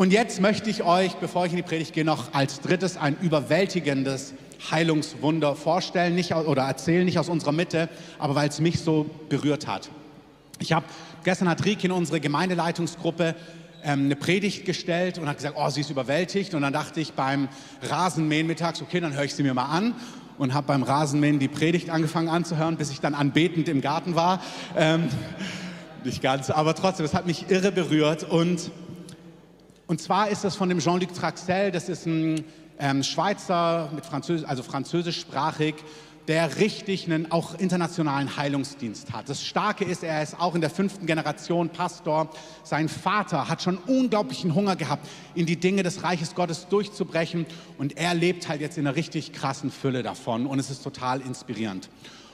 Und jetzt möchte ich euch, bevor ich in die Predigt gehe, noch als drittes ein überwältigendes Heilungswunder vorstellen nicht, oder erzählen, nicht aus unserer Mitte, aber weil es mich so berührt hat. Ich habe gestern hat Rieke in unsere Gemeindeleitungsgruppe ähm, eine Predigt gestellt und hat gesagt, oh, sie ist überwältigt. Und dann dachte ich beim Rasenmähen mittags, okay, dann höre ich sie mir mal an und habe beim Rasenmähen die Predigt angefangen anzuhören, bis ich dann anbetend im Garten war. Ähm, nicht ganz, aber trotzdem, das hat mich irre berührt. Und, und zwar ist das von dem Jean-Luc Traxel, das ist ein ähm, Schweizer, mit Französisch, also französischsprachig, der richtig einen auch internationalen Heilungsdienst hat. Das Starke ist, er ist auch in der fünften Generation Pastor. Sein Vater hat schon unglaublichen Hunger gehabt, in die Dinge des Reiches Gottes durchzubrechen und er lebt halt jetzt in einer richtig krassen Fülle davon und es ist total inspirierend.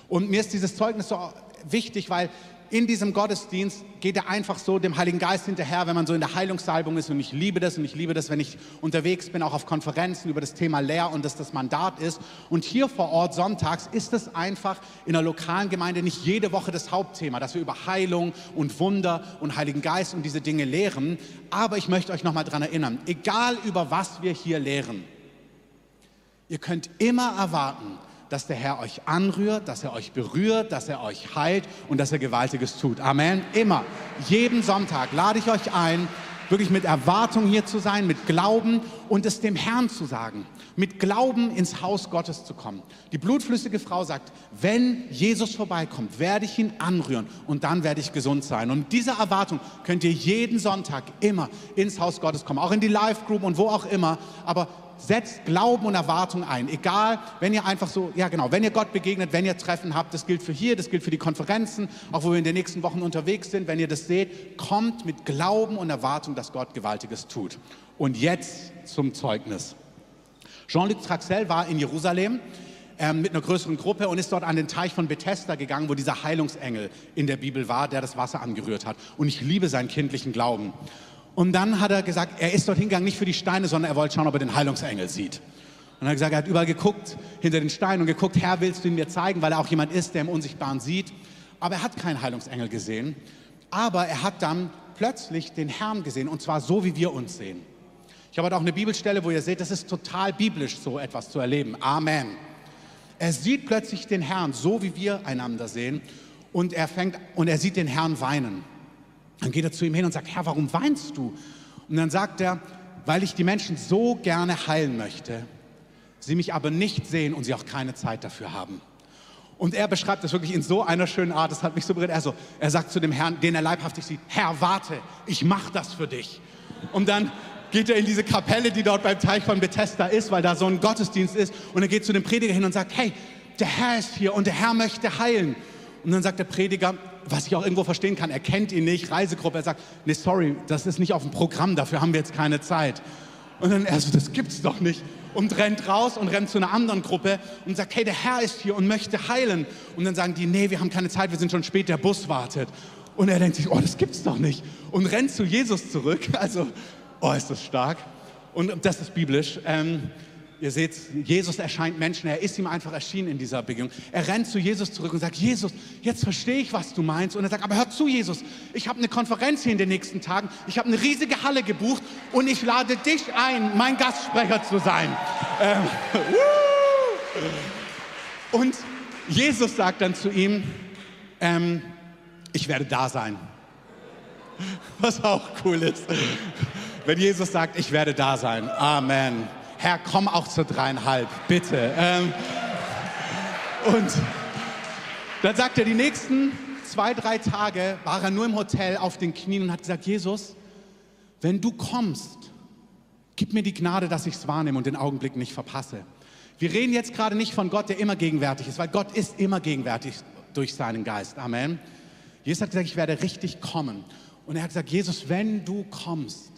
Und mir ist dieses Zeugnis so wichtig, weil in diesem Gottesdienst geht er einfach so dem Heiligen Geist hinterher, wenn man so in der Heilungssalbung ist. Und ich liebe das und ich liebe das, wenn ich unterwegs bin, auch auf Konferenzen über das Thema Lehr und dass das Mandat ist. Und hier vor Ort sonntags ist es einfach in der lokalen Gemeinde nicht jede Woche das Hauptthema, dass wir über Heilung und Wunder und Heiligen Geist und diese Dinge lehren. Aber ich möchte euch nochmal daran erinnern, egal über was wir hier lehren, ihr könnt immer erwarten, dass der Herr euch anrührt, dass er euch berührt, dass er euch heilt und dass er Gewaltiges tut. Amen. Immer. Jeden Sonntag lade ich euch ein, wirklich mit Erwartung hier zu sein, mit Glauben und es dem Herrn zu sagen, mit Glauben ins Haus Gottes zu kommen. Die blutflüssige Frau sagt, wenn Jesus vorbeikommt, werde ich ihn anrühren und dann werde ich gesund sein. Und diese Erwartung könnt ihr jeden Sonntag immer ins Haus Gottes kommen, auch in die Live-Group und wo auch immer. Aber setzt Glauben und Erwartung ein. Egal, wenn ihr einfach so, ja genau, wenn ihr Gott begegnet, wenn ihr Treffen habt, das gilt für hier, das gilt für die Konferenzen, auch wo wir in den nächsten Wochen unterwegs sind, wenn ihr das seht, kommt mit Glauben und Erwartung, dass Gott Gewaltiges tut. Und jetzt zum Zeugnis. Jean-Luc Traxel war in Jerusalem ähm, mit einer größeren Gruppe und ist dort an den Teich von Bethesda gegangen, wo dieser Heilungsengel in der Bibel war, der das Wasser angerührt hat. Und ich liebe seinen kindlichen Glauben. Und dann hat er gesagt, er ist dorthin gegangen nicht für die Steine, sondern er wollte schauen, ob er den Heilungsengel sieht. Und er hat gesagt, er hat überall geguckt, hinter den Steinen und geguckt, Herr, willst du ihn mir zeigen, weil er auch jemand ist, der im Unsichtbaren sieht. Aber er hat keinen Heilungsengel gesehen. Aber er hat dann plötzlich den Herrn gesehen und zwar so, wie wir uns sehen. Ich habe heute auch eine Bibelstelle, wo ihr seht, das ist total biblisch, so etwas zu erleben. Amen. Er sieht plötzlich den Herrn, so wie wir einander sehen, und er fängt und er sieht den Herrn weinen. Dann geht er zu ihm hin und sagt, Herr, warum weinst du? Und dann sagt er, weil ich die Menschen so gerne heilen möchte, sie mich aber nicht sehen und sie auch keine Zeit dafür haben. Und er beschreibt das wirklich in so einer schönen Art, das hat mich so berührt. Er, so, er sagt zu dem Herrn, den er leibhaftig sieht, Herr, warte, ich mache das für dich. Und dann geht er in diese Kapelle, die dort beim Teich von Bethesda ist, weil da so ein Gottesdienst ist. Und er geht zu dem Prediger hin und sagt, hey, der Herr ist hier und der Herr möchte heilen. Und dann sagt der Prediger, was ich auch irgendwo verstehen kann, er kennt ihn nicht, Reisegruppe, er sagt, nee, sorry, das ist nicht auf dem Programm, dafür haben wir jetzt keine Zeit. Und dann er so, das gibt's doch nicht. Und rennt raus und rennt zu einer anderen Gruppe und sagt, hey, der Herr ist hier und möchte heilen. Und dann sagen die, nee, wir haben keine Zeit, wir sind schon spät, der Bus wartet. Und er denkt sich, oh, das gibt's doch nicht. Und rennt zu Jesus zurück. Also, oh, ist das stark. Und das ist biblisch. Ähm, Ihr seht, Jesus erscheint Menschen, er ist ihm einfach erschienen in dieser Begegnung. Er rennt zu Jesus zurück und sagt, Jesus, jetzt verstehe ich, was du meinst. Und er sagt, aber hör zu, Jesus, ich habe eine Konferenz hier in den nächsten Tagen, ich habe eine riesige Halle gebucht und ich lade dich ein, mein Gastsprecher zu sein. Ähm, und Jesus sagt dann zu ihm, ähm, ich werde da sein. Was auch cool ist, wenn Jesus sagt, ich werde da sein. Amen. Herr, komm auch zu dreieinhalb, bitte. Ähm, und dann sagt er, die nächsten zwei, drei Tage war er nur im Hotel auf den Knien und hat gesagt, Jesus, wenn du kommst, gib mir die Gnade, dass ich es wahrnehme und den Augenblick nicht verpasse. Wir reden jetzt gerade nicht von Gott, der immer gegenwärtig ist, weil Gott ist immer gegenwärtig durch seinen Geist. Amen. Jesus hat gesagt, ich werde richtig kommen. Und er hat gesagt, Jesus, wenn du kommst,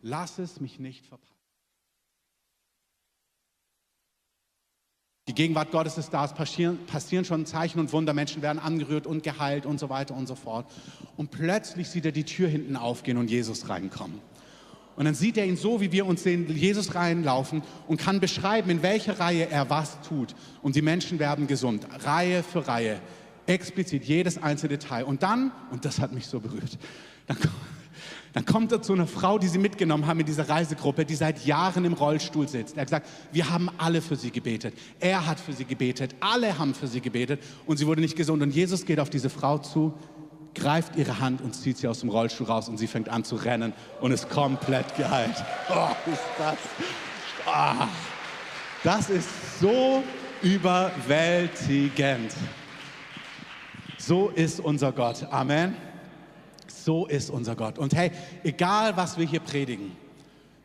lass es mich nicht verpassen. Die Gegenwart Gottes ist da, es passieren, passieren schon Zeichen und Wunder, Menschen werden angerührt und geheilt und so weiter und so fort. Und plötzlich sieht er die Tür hinten aufgehen und Jesus reinkommen. Und dann sieht er ihn so, wie wir uns sehen, Jesus reinlaufen und kann beschreiben, in welcher Reihe er was tut. Und die Menschen werden gesund, Reihe für Reihe, explizit jedes einzelne Detail. Und dann, und das hat mich so berührt, dann, Dann kommt er zu einer Frau, die sie mitgenommen haben in dieser Reisegruppe, die seit Jahren im Rollstuhl sitzt. Er hat gesagt, wir haben alle für sie gebetet. Er hat für sie gebetet. Alle haben für sie gebetet und sie wurde nicht gesund. Und Jesus geht auf diese Frau zu, greift ihre Hand und zieht sie aus dem Rollstuhl raus und sie fängt an zu rennen und ist komplett geheilt. Oh, ist das. Oh, das ist so überwältigend. So ist unser Gott. Amen. So ist unser Gott. Und hey, egal was wir hier predigen,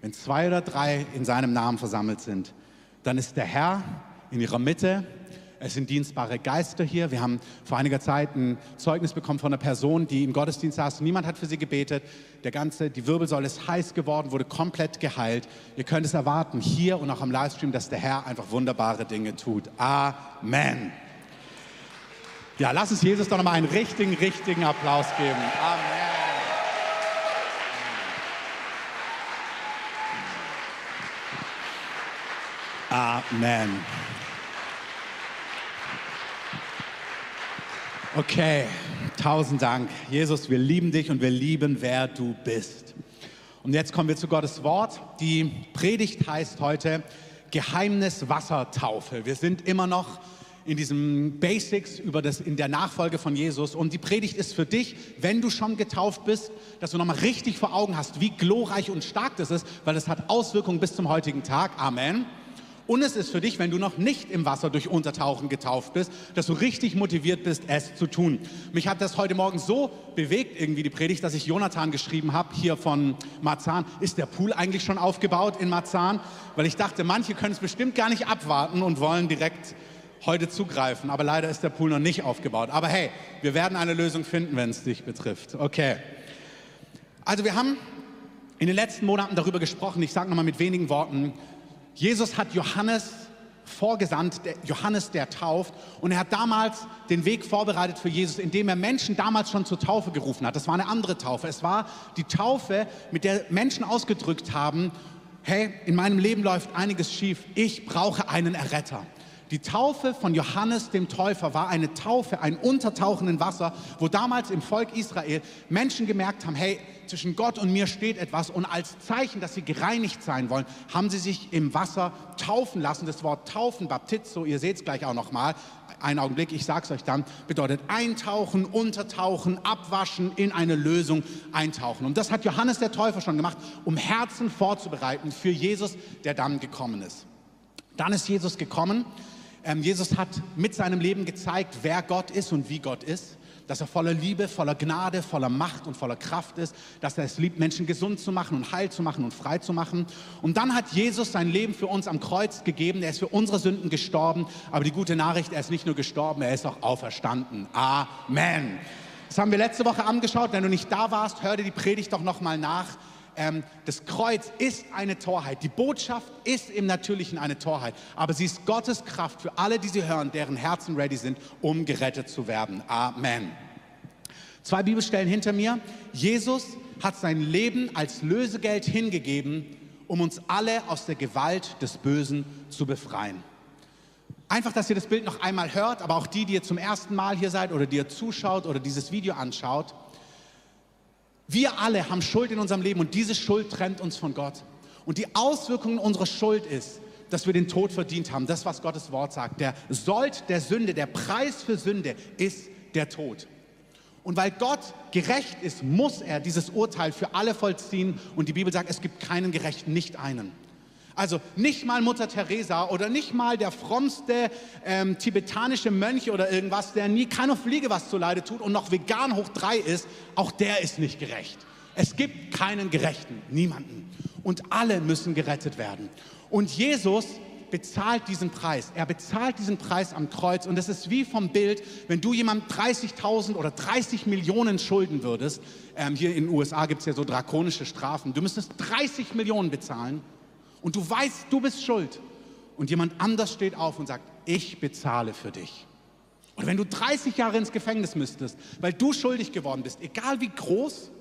wenn zwei oder drei in seinem Namen versammelt sind, dann ist der Herr in ihrer Mitte. Es sind dienstbare Geister hier. Wir haben vor einiger Zeit ein Zeugnis bekommen von einer Person, die im Gottesdienst saß. Niemand hat für sie gebetet. Der ganze, die Wirbelsäule ist heiß geworden, wurde komplett geheilt. Ihr könnt es erwarten, hier und auch am Livestream, dass der Herr einfach wunderbare Dinge tut. Amen. Ja, lass uns Jesus doch nochmal einen richtigen, richtigen Applaus geben. Amen. Amen. Okay, tausend Dank. Jesus, wir lieben dich und wir lieben, wer du bist. Und jetzt kommen wir zu Gottes Wort. Die Predigt heißt heute Geheimnis Wassertaufe. Wir sind immer noch in diesen Basics über das in der Nachfolge von Jesus und die Predigt ist für dich, wenn du schon getauft bist, dass du nochmal richtig vor Augen hast, wie glorreich und stark das ist, weil es hat Auswirkungen bis zum heutigen Tag. Amen. Und es ist für dich, wenn du noch nicht im Wasser durch Untertauchen getauft bist, dass du richtig motiviert bist, es zu tun. Mich hat das heute Morgen so bewegt, irgendwie die Predigt, dass ich Jonathan geschrieben habe, hier von Marzahn. Ist der Pool eigentlich schon aufgebaut in Marzahn? Weil ich dachte, manche können es bestimmt gar nicht abwarten und wollen direkt heute zugreifen. Aber leider ist der Pool noch nicht aufgebaut. Aber hey, wir werden eine Lösung finden, wenn es dich betrifft. Okay. Also wir haben in den letzten Monaten darüber gesprochen. Ich sage nochmal mit wenigen Worten, Jesus hat Johannes vorgesandt, der Johannes der tauft, und er hat damals den Weg vorbereitet für Jesus, indem er Menschen damals schon zur Taufe gerufen hat. Das war eine andere Taufe. Es war die Taufe, mit der Menschen ausgedrückt haben, hey, in meinem Leben läuft einiges schief, ich brauche einen Erretter. Die Taufe von Johannes dem Täufer war eine Taufe, ein Untertauchen in Wasser, wo damals im Volk Israel Menschen gemerkt haben, hey, zwischen Gott und mir steht etwas und als Zeichen, dass sie gereinigt sein wollen, haben sie sich im Wasser taufen lassen. Das Wort taufen, Baptizo, ihr seht es gleich auch nochmal, einen Augenblick, ich sage es euch dann, bedeutet eintauchen, untertauchen, abwaschen, in eine Lösung eintauchen. Und das hat Johannes der Täufer schon gemacht, um Herzen vorzubereiten für Jesus, der dann gekommen ist. Dann ist Jesus gekommen ähm, Jesus hat mit seinem Leben gezeigt, wer Gott ist und wie Gott ist. Dass er voller Liebe, voller Gnade, voller Macht und voller Kraft ist. Dass er es liebt, Menschen gesund zu machen und heil zu machen und frei zu machen. Und dann hat Jesus sein Leben für uns am Kreuz gegeben. Er ist für unsere Sünden gestorben. Aber die gute Nachricht, er ist nicht nur gestorben, er ist auch auferstanden. Amen. Das haben wir letzte Woche angeschaut. Wenn du nicht da warst, hör dir die Predigt doch nochmal nach ähm, das Kreuz ist eine Torheit. Die Botschaft ist im Natürlichen eine Torheit. Aber sie ist Gottes Kraft für alle, die sie hören, deren Herzen ready sind, um gerettet zu werden. Amen. Zwei Bibelstellen hinter mir. Jesus hat sein Leben als Lösegeld hingegeben, um uns alle aus der Gewalt des Bösen zu befreien. Einfach, dass ihr das Bild noch einmal hört, aber auch die, die ihr zum ersten Mal hier seid oder die ihr zuschaut oder dieses Video anschaut. Wir alle haben Schuld in unserem Leben und diese Schuld trennt uns von Gott. Und die Auswirkungen unserer Schuld ist, dass wir den Tod verdient haben. Das, was Gottes Wort sagt. Der Sold der Sünde, der Preis für Sünde ist der Tod. Und weil Gott gerecht ist, muss er dieses Urteil für alle vollziehen. Und die Bibel sagt, es gibt keinen Gerechten, nicht einen. Also nicht mal Mutter Teresa oder nicht mal der frommste ähm, tibetanische Mönch oder irgendwas, der nie keiner Fliege was zuleide tut und noch vegan hoch drei ist, auch der ist nicht gerecht. Es gibt keinen Gerechten, niemanden. Und alle müssen gerettet werden. Und Jesus bezahlt diesen Preis. Er bezahlt diesen Preis am Kreuz. Und es ist wie vom Bild, wenn du jemandem 30.000 oder 30 Millionen schulden würdest. Ähm, hier in den USA gibt es ja so drakonische Strafen. Du müsstest 30 Millionen bezahlen und du weißt, du bist schuld und jemand anders steht auf und sagt, ich bezahle für dich. Oder wenn du 30 Jahre ins Gefängnis müsstest, weil du schuldig geworden bist, egal wie groß,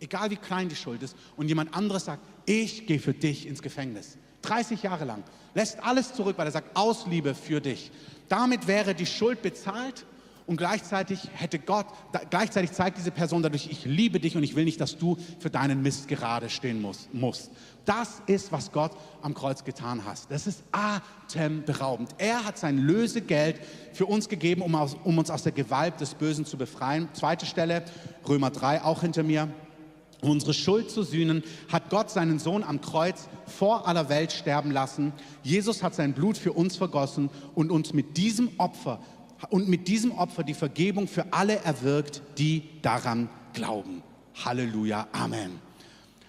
egal wie klein die Schuld ist, und jemand anderes sagt, ich gehe für dich ins Gefängnis. 30 Jahre lang, lässt alles zurück, weil er sagt, aus Liebe für dich. Damit wäre die Schuld bezahlt Und gleichzeitig hätte Gott, gleichzeitig zeigt diese Person dadurch, ich liebe dich und ich will nicht, dass du für deinen Mist gerade stehen musst. musst. Das ist, was Gott am Kreuz getan hat. Das ist atemberaubend. Er hat sein Lösegeld für uns gegeben, um, aus, um uns aus der Gewalt des Bösen zu befreien. Zweite Stelle, Römer 3, auch hinter mir. Um unsere Schuld zu sühnen, hat Gott seinen Sohn am Kreuz vor aller Welt sterben lassen. Jesus hat sein Blut für uns vergossen und uns mit diesem Opfer und mit diesem Opfer die Vergebung für alle erwirkt, die daran glauben. Halleluja, Amen.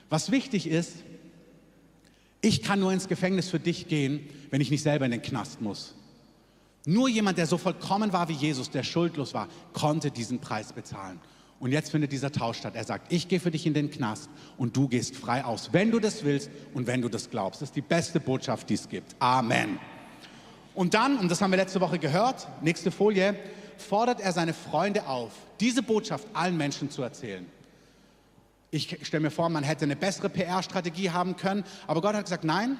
Was wichtig ist, ich kann nur ins Gefängnis für dich gehen, wenn ich nicht selber in den Knast muss. Nur jemand, der so vollkommen war wie Jesus, der schuldlos war, konnte diesen Preis bezahlen. Und jetzt findet dieser Tausch statt. Er sagt, ich gehe für dich in den Knast und du gehst frei aus, wenn du das willst und wenn du das glaubst. Das ist die beste Botschaft, die es gibt. Amen. Und dann, und das haben wir letzte Woche gehört, nächste Folie, fordert er seine Freunde auf, diese Botschaft allen Menschen zu erzählen. Ich stelle mir vor, man hätte eine bessere PR-Strategie haben können, aber Gott hat gesagt, nein,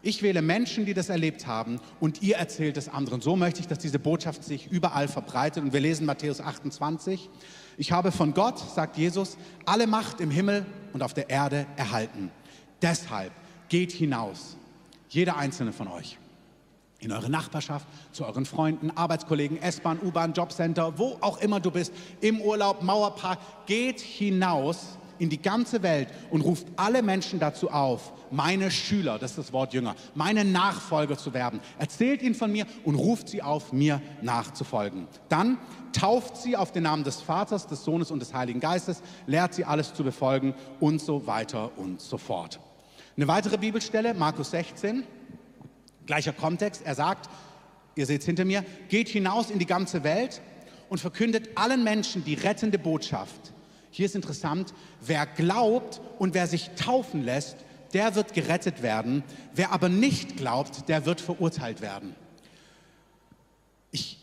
ich wähle Menschen, die das erlebt haben und ihr erzählt es anderen. So möchte ich, dass diese Botschaft sich überall verbreitet. Und wir lesen Matthäus 28. Ich habe von Gott, sagt Jesus, alle Macht im Himmel und auf der Erde erhalten. Deshalb geht hinaus, jeder einzelne von euch in eure Nachbarschaft, zu euren Freunden, Arbeitskollegen, S-Bahn, U-Bahn, Jobcenter, wo auch immer du bist, im Urlaub, Mauerpark, geht hinaus in die ganze Welt und ruft alle Menschen dazu auf, meine Schüler, das ist das Wort Jünger, meine Nachfolger zu werden. Erzählt ihnen von mir und ruft sie auf, mir nachzufolgen. Dann tauft sie auf den Namen des Vaters, des Sohnes und des Heiligen Geistes, lehrt sie alles zu befolgen und so weiter und so fort. Eine weitere Bibelstelle, Markus 16, Gleicher Kontext, er sagt, ihr seht es hinter mir, geht hinaus in die ganze Welt und verkündet allen Menschen die rettende Botschaft. Hier ist interessant, wer glaubt und wer sich taufen lässt, der wird gerettet werden. Wer aber nicht glaubt, der wird verurteilt werden. Ich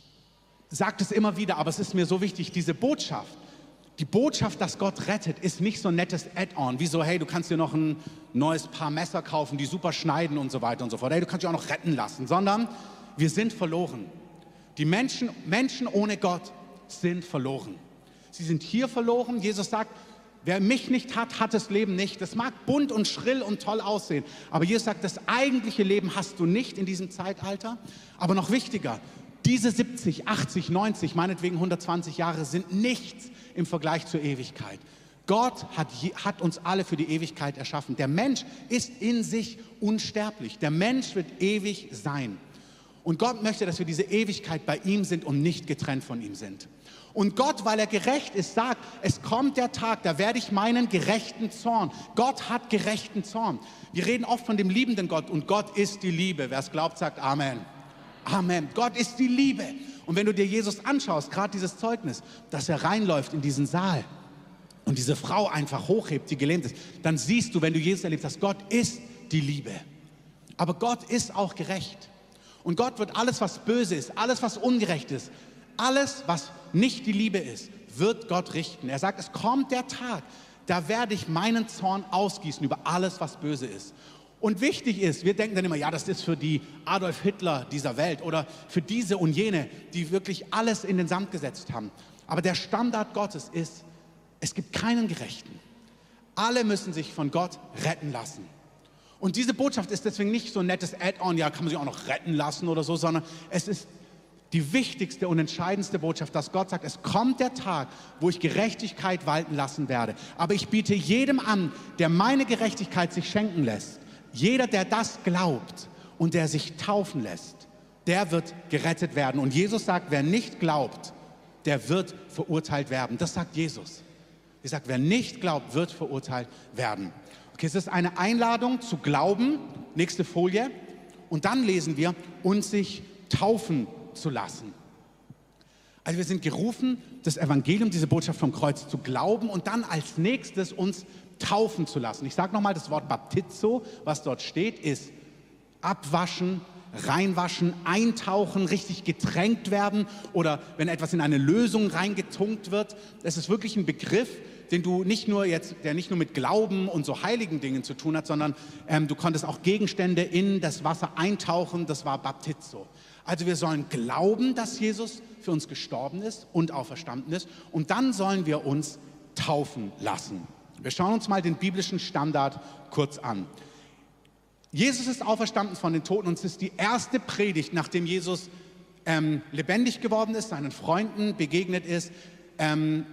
sage das immer wieder, aber es ist mir so wichtig, diese Botschaft, die Botschaft, dass Gott rettet, ist nicht so ein nettes Add-on, wie so, hey, du kannst dir noch ein neues Paar Messer kaufen, die super schneiden und so weiter und so fort. Hey, du kannst dich auch noch retten lassen, sondern wir sind verloren. Die Menschen, Menschen ohne Gott sind verloren. Sie sind hier verloren. Jesus sagt, wer mich nicht hat, hat das Leben nicht. Das mag bunt und schrill und toll aussehen, aber Jesus sagt, das eigentliche Leben hast du nicht in diesem Zeitalter. Aber noch wichtiger, diese 70, 80, 90, meinetwegen 120 Jahre sind nichts im Vergleich zur Ewigkeit. Gott hat, hat, uns alle für die Ewigkeit erschaffen. Der Mensch ist in sich unsterblich. Der Mensch wird ewig sein. Und Gott möchte, dass wir diese Ewigkeit bei ihm sind und nicht getrennt von ihm sind. Und Gott, weil er gerecht ist, sagt, es kommt der Tag, da werde ich meinen gerechten Zorn. Gott hat gerechten Zorn. Wir reden oft von dem liebenden Gott und Gott ist die Liebe. Wer es glaubt, sagt Amen. Amen. Gott ist die Liebe. Und wenn du dir Jesus anschaust, gerade dieses Zeugnis, dass er reinläuft in diesen Saal und diese Frau einfach hochhebt, die gelähmt ist, dann siehst du, wenn du Jesus erlebst, dass Gott ist die Liebe. Aber Gott ist auch gerecht. Und Gott wird alles, was böse ist, alles, was ungerecht ist, alles, was nicht die Liebe ist, wird Gott richten. Er sagt, es kommt der Tag, da werde ich meinen Zorn ausgießen über alles, was böse ist. Und wichtig ist, wir denken dann immer, ja, das ist für die Adolf Hitler dieser Welt oder für diese und jene, die wirklich alles in den Sand gesetzt haben. Aber der Standard Gottes ist, es gibt keinen Gerechten. Alle müssen sich von Gott retten lassen. Und diese Botschaft ist deswegen nicht so ein nettes Add-on, ja, kann man sich auch noch retten lassen oder so, sondern es ist die wichtigste und entscheidendste Botschaft, dass Gott sagt, es kommt der Tag, wo ich Gerechtigkeit walten lassen werde. Aber ich biete jedem an, der meine Gerechtigkeit sich schenken lässt, jeder, der das glaubt und der sich taufen lässt, der wird gerettet werden. Und Jesus sagt, wer nicht glaubt, der wird verurteilt werden. Das sagt Jesus. Er sagt, wer nicht glaubt, wird verurteilt werden. Okay, es ist eine Einladung zu glauben. Nächste Folie. Und dann lesen wir, und sich taufen zu lassen. Also wir sind gerufen, das Evangelium, diese Botschaft vom Kreuz zu glauben und dann als nächstes uns taufen zu lassen. Ich sage nochmal, das Wort Baptizo, was dort steht, ist abwaschen, reinwaschen, eintauchen, richtig getränkt werden oder wenn etwas in eine Lösung reingetunkt wird. Es ist wirklich ein Begriff, den du nicht nur jetzt, der nicht nur mit Glauben und so heiligen Dingen zu tun hat, sondern ähm, du konntest auch Gegenstände in das Wasser eintauchen. Das war Baptizo. Also wir sollen glauben, dass Jesus für uns gestorben ist und auferstanden ist. Und dann sollen wir uns taufen lassen. Wir schauen uns mal den biblischen Standard kurz an. Jesus ist auferstanden von den Toten und es ist die erste Predigt, nachdem Jesus ähm, lebendig geworden ist, seinen Freunden begegnet ist, ähm,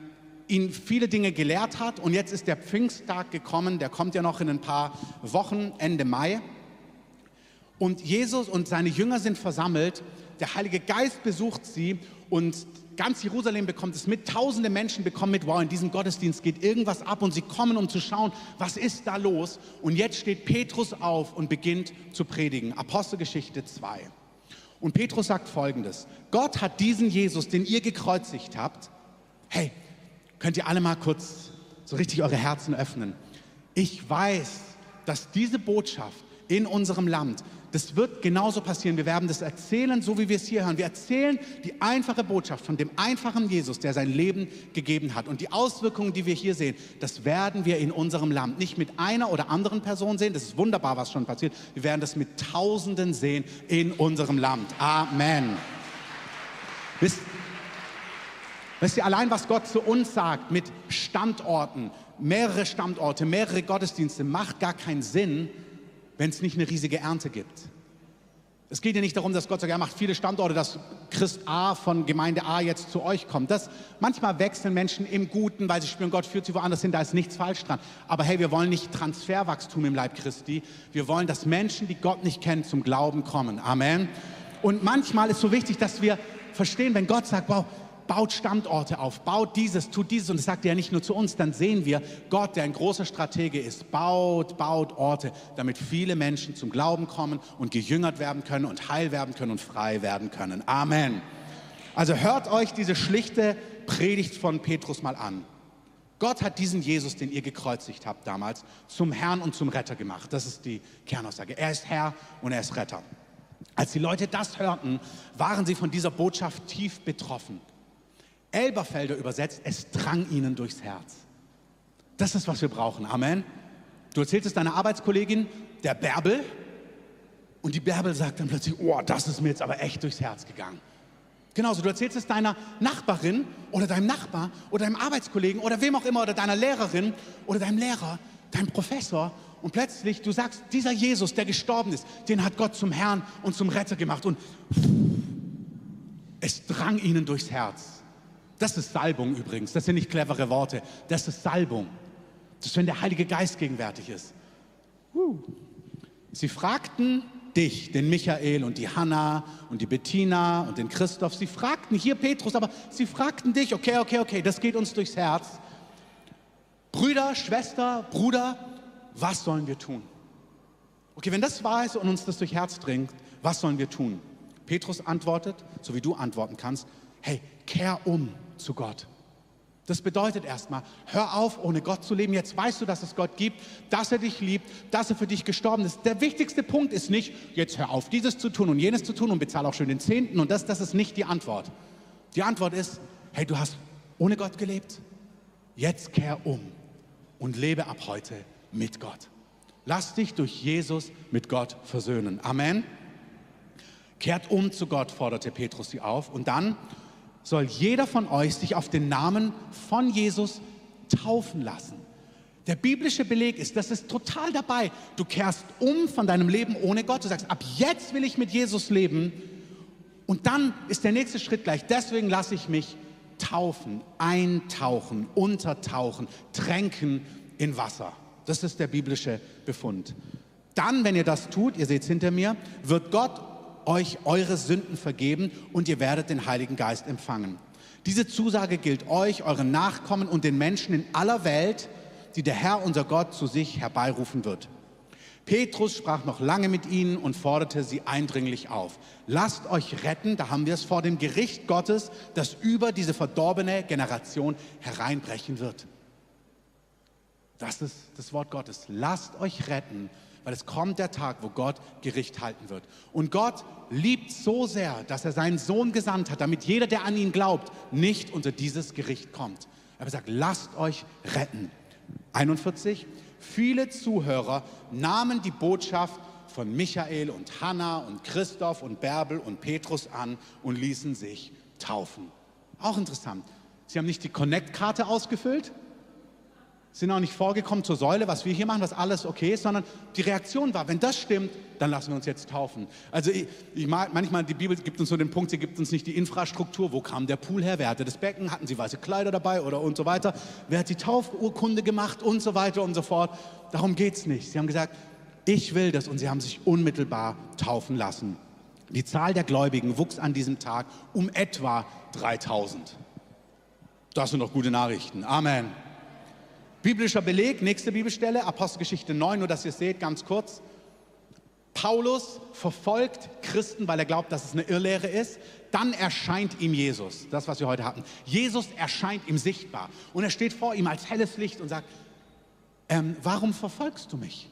ihn viele Dinge gelehrt hat und jetzt ist der Pfingsttag gekommen, der kommt ja noch in ein paar Wochen, Ende Mai. Und Jesus und seine Jünger sind versammelt, der Heilige Geist besucht sie und ganz Jerusalem bekommt es mit, tausende Menschen bekommen mit, wow, in diesem Gottesdienst geht irgendwas ab und sie kommen, um zu schauen, was ist da los. Und jetzt steht Petrus auf und beginnt zu predigen. Apostelgeschichte 2. Und Petrus sagt folgendes, Gott hat diesen Jesus, den ihr gekreuzigt habt, hey, könnt ihr alle mal kurz so richtig eure Herzen öffnen. Ich weiß, dass diese Botschaft in unserem Land das wird genauso passieren. Wir werden das erzählen, so wie wir es hier hören. Wir erzählen die einfache Botschaft von dem einfachen Jesus, der sein Leben gegeben hat. Und die Auswirkungen, die wir hier sehen, das werden wir in unserem Land nicht mit einer oder anderen Person sehen. Das ist wunderbar, was schon passiert. Wir werden das mit Tausenden sehen in unserem Land. Amen. Wisst, wisst ihr, allein was Gott zu uns sagt mit Standorten, mehrere Standorte, mehrere Gottesdienste, macht gar keinen Sinn, wenn es nicht eine riesige Ernte gibt. Es geht ja nicht darum, dass Gott sagt, er macht viele Standorte, dass Christ A von Gemeinde A jetzt zu euch kommt. Das, manchmal wechseln Menschen im Guten, weil sie spüren, Gott führt sie woanders hin, da ist nichts falsch dran. Aber hey, wir wollen nicht Transferwachstum im Leib Christi. Wir wollen, dass Menschen, die Gott nicht kennen, zum Glauben kommen. Amen. Und manchmal ist so wichtig, dass wir verstehen, wenn Gott sagt, wow, baut Standorte auf, baut dieses, tut dieses. Und das sagt er ja nicht nur zu uns, dann sehen wir, Gott, der ein großer Stratege ist, baut, baut Orte, damit viele Menschen zum Glauben kommen und gejüngert werden können und heil werden können und frei werden können. Amen. Also hört euch diese schlichte Predigt von Petrus mal an. Gott hat diesen Jesus, den ihr gekreuzigt habt damals, zum Herrn und zum Retter gemacht. Das ist die Kernaussage. Er ist Herr und er ist Retter. Als die Leute das hörten, waren sie von dieser Botschaft tief betroffen. Elberfelder übersetzt, es drang ihnen durchs Herz. Das ist, was wir brauchen. Amen. Du erzählst es deiner Arbeitskollegin, der Bärbel, und die Bärbel sagt dann plötzlich, oh, das ist mir jetzt aber echt durchs Herz gegangen. Genauso, du erzählst es deiner Nachbarin oder deinem Nachbar oder deinem Arbeitskollegen oder wem auch immer oder deiner Lehrerin oder deinem Lehrer, deinem Professor und plötzlich du sagst, dieser Jesus, der gestorben ist, den hat Gott zum Herrn und zum Retter gemacht und es drang ihnen durchs Herz. Das ist Salbung übrigens. Das sind nicht clevere Worte. Das ist Salbung. Das ist, wenn der Heilige Geist gegenwärtig ist. Sie fragten dich, den Michael und die Hanna und die Bettina und den Christoph. Sie fragten hier Petrus, aber sie fragten dich, okay, okay, okay, das geht uns durchs Herz. Brüder, Schwester, Bruder, was sollen wir tun? Okay, wenn das wahr ist und uns das durch Herz dringt, was sollen wir tun? Petrus antwortet, so wie du antworten kannst, hey, kehr um zu Gott. Das bedeutet erstmal, hör auf, ohne Gott zu leben. Jetzt weißt du, dass es Gott gibt, dass er dich liebt, dass er für dich gestorben ist. Der wichtigste Punkt ist nicht, jetzt hör auf, dieses zu tun und jenes zu tun und bezahle auch schön den Zehnten. Und das, das ist nicht die Antwort. Die Antwort ist, hey, du hast ohne Gott gelebt. Jetzt kehr um und lebe ab heute mit Gott. Lass dich durch Jesus mit Gott versöhnen. Amen. Kehrt um zu Gott, forderte Petrus sie auf. Und dann soll jeder von euch sich auf den Namen von Jesus taufen lassen. Der biblische Beleg ist, das ist total dabei. Du kehrst um von deinem Leben ohne Gott. Du sagst, ab jetzt will ich mit Jesus leben. Und dann ist der nächste Schritt gleich. Deswegen lasse ich mich taufen, eintauchen, untertauchen, tränken in Wasser. Das ist der biblische Befund. Dann, wenn ihr das tut, ihr seht es hinter mir, wird Gott euch eure Sünden vergeben und ihr werdet den Heiligen Geist empfangen. Diese Zusage gilt euch, euren Nachkommen und den Menschen in aller Welt, die der Herr unser Gott zu sich herbeirufen wird. Petrus sprach noch lange mit ihnen und forderte sie eindringlich auf. Lasst euch retten, da haben wir es vor dem Gericht Gottes, das über diese verdorbene Generation hereinbrechen wird. Das ist das Wort Gottes. Lasst euch retten weil es kommt der Tag, wo Gott Gericht halten wird. Und Gott liebt so sehr, dass er seinen Sohn gesandt hat, damit jeder, der an ihn glaubt, nicht unter dieses Gericht kommt. Er sagt, lasst euch retten. 41. Viele Zuhörer nahmen die Botschaft von Michael und Hannah und Christoph und Bärbel und Petrus an und ließen sich taufen. Auch interessant. Sie haben nicht die Connect-Karte ausgefüllt, sind auch nicht vorgekommen zur Säule, was wir hier machen, was alles okay ist, sondern die Reaktion war, wenn das stimmt, dann lassen wir uns jetzt taufen. Also ich, ich mag, manchmal, die Bibel gibt uns so den Punkt, sie gibt uns nicht die Infrastruktur, wo kam der Pool her, wer hatte das Becken, hatten sie weiße Kleider dabei oder und so weiter, wer hat die Taufurkunde gemacht und so weiter und so fort. Darum geht es nicht. Sie haben gesagt, ich will das und sie haben sich unmittelbar taufen lassen. Die Zahl der Gläubigen wuchs an diesem Tag um etwa 3000. Das sind doch gute Nachrichten. Amen. Biblischer Beleg, nächste Bibelstelle, Apostelgeschichte 9, nur dass ihr seht, ganz kurz. Paulus verfolgt Christen, weil er glaubt, dass es eine Irrlehre ist. Dann erscheint ihm Jesus, das, was wir heute hatten. Jesus erscheint ihm sichtbar und er steht vor ihm als helles Licht und sagt, ähm, warum verfolgst du mich?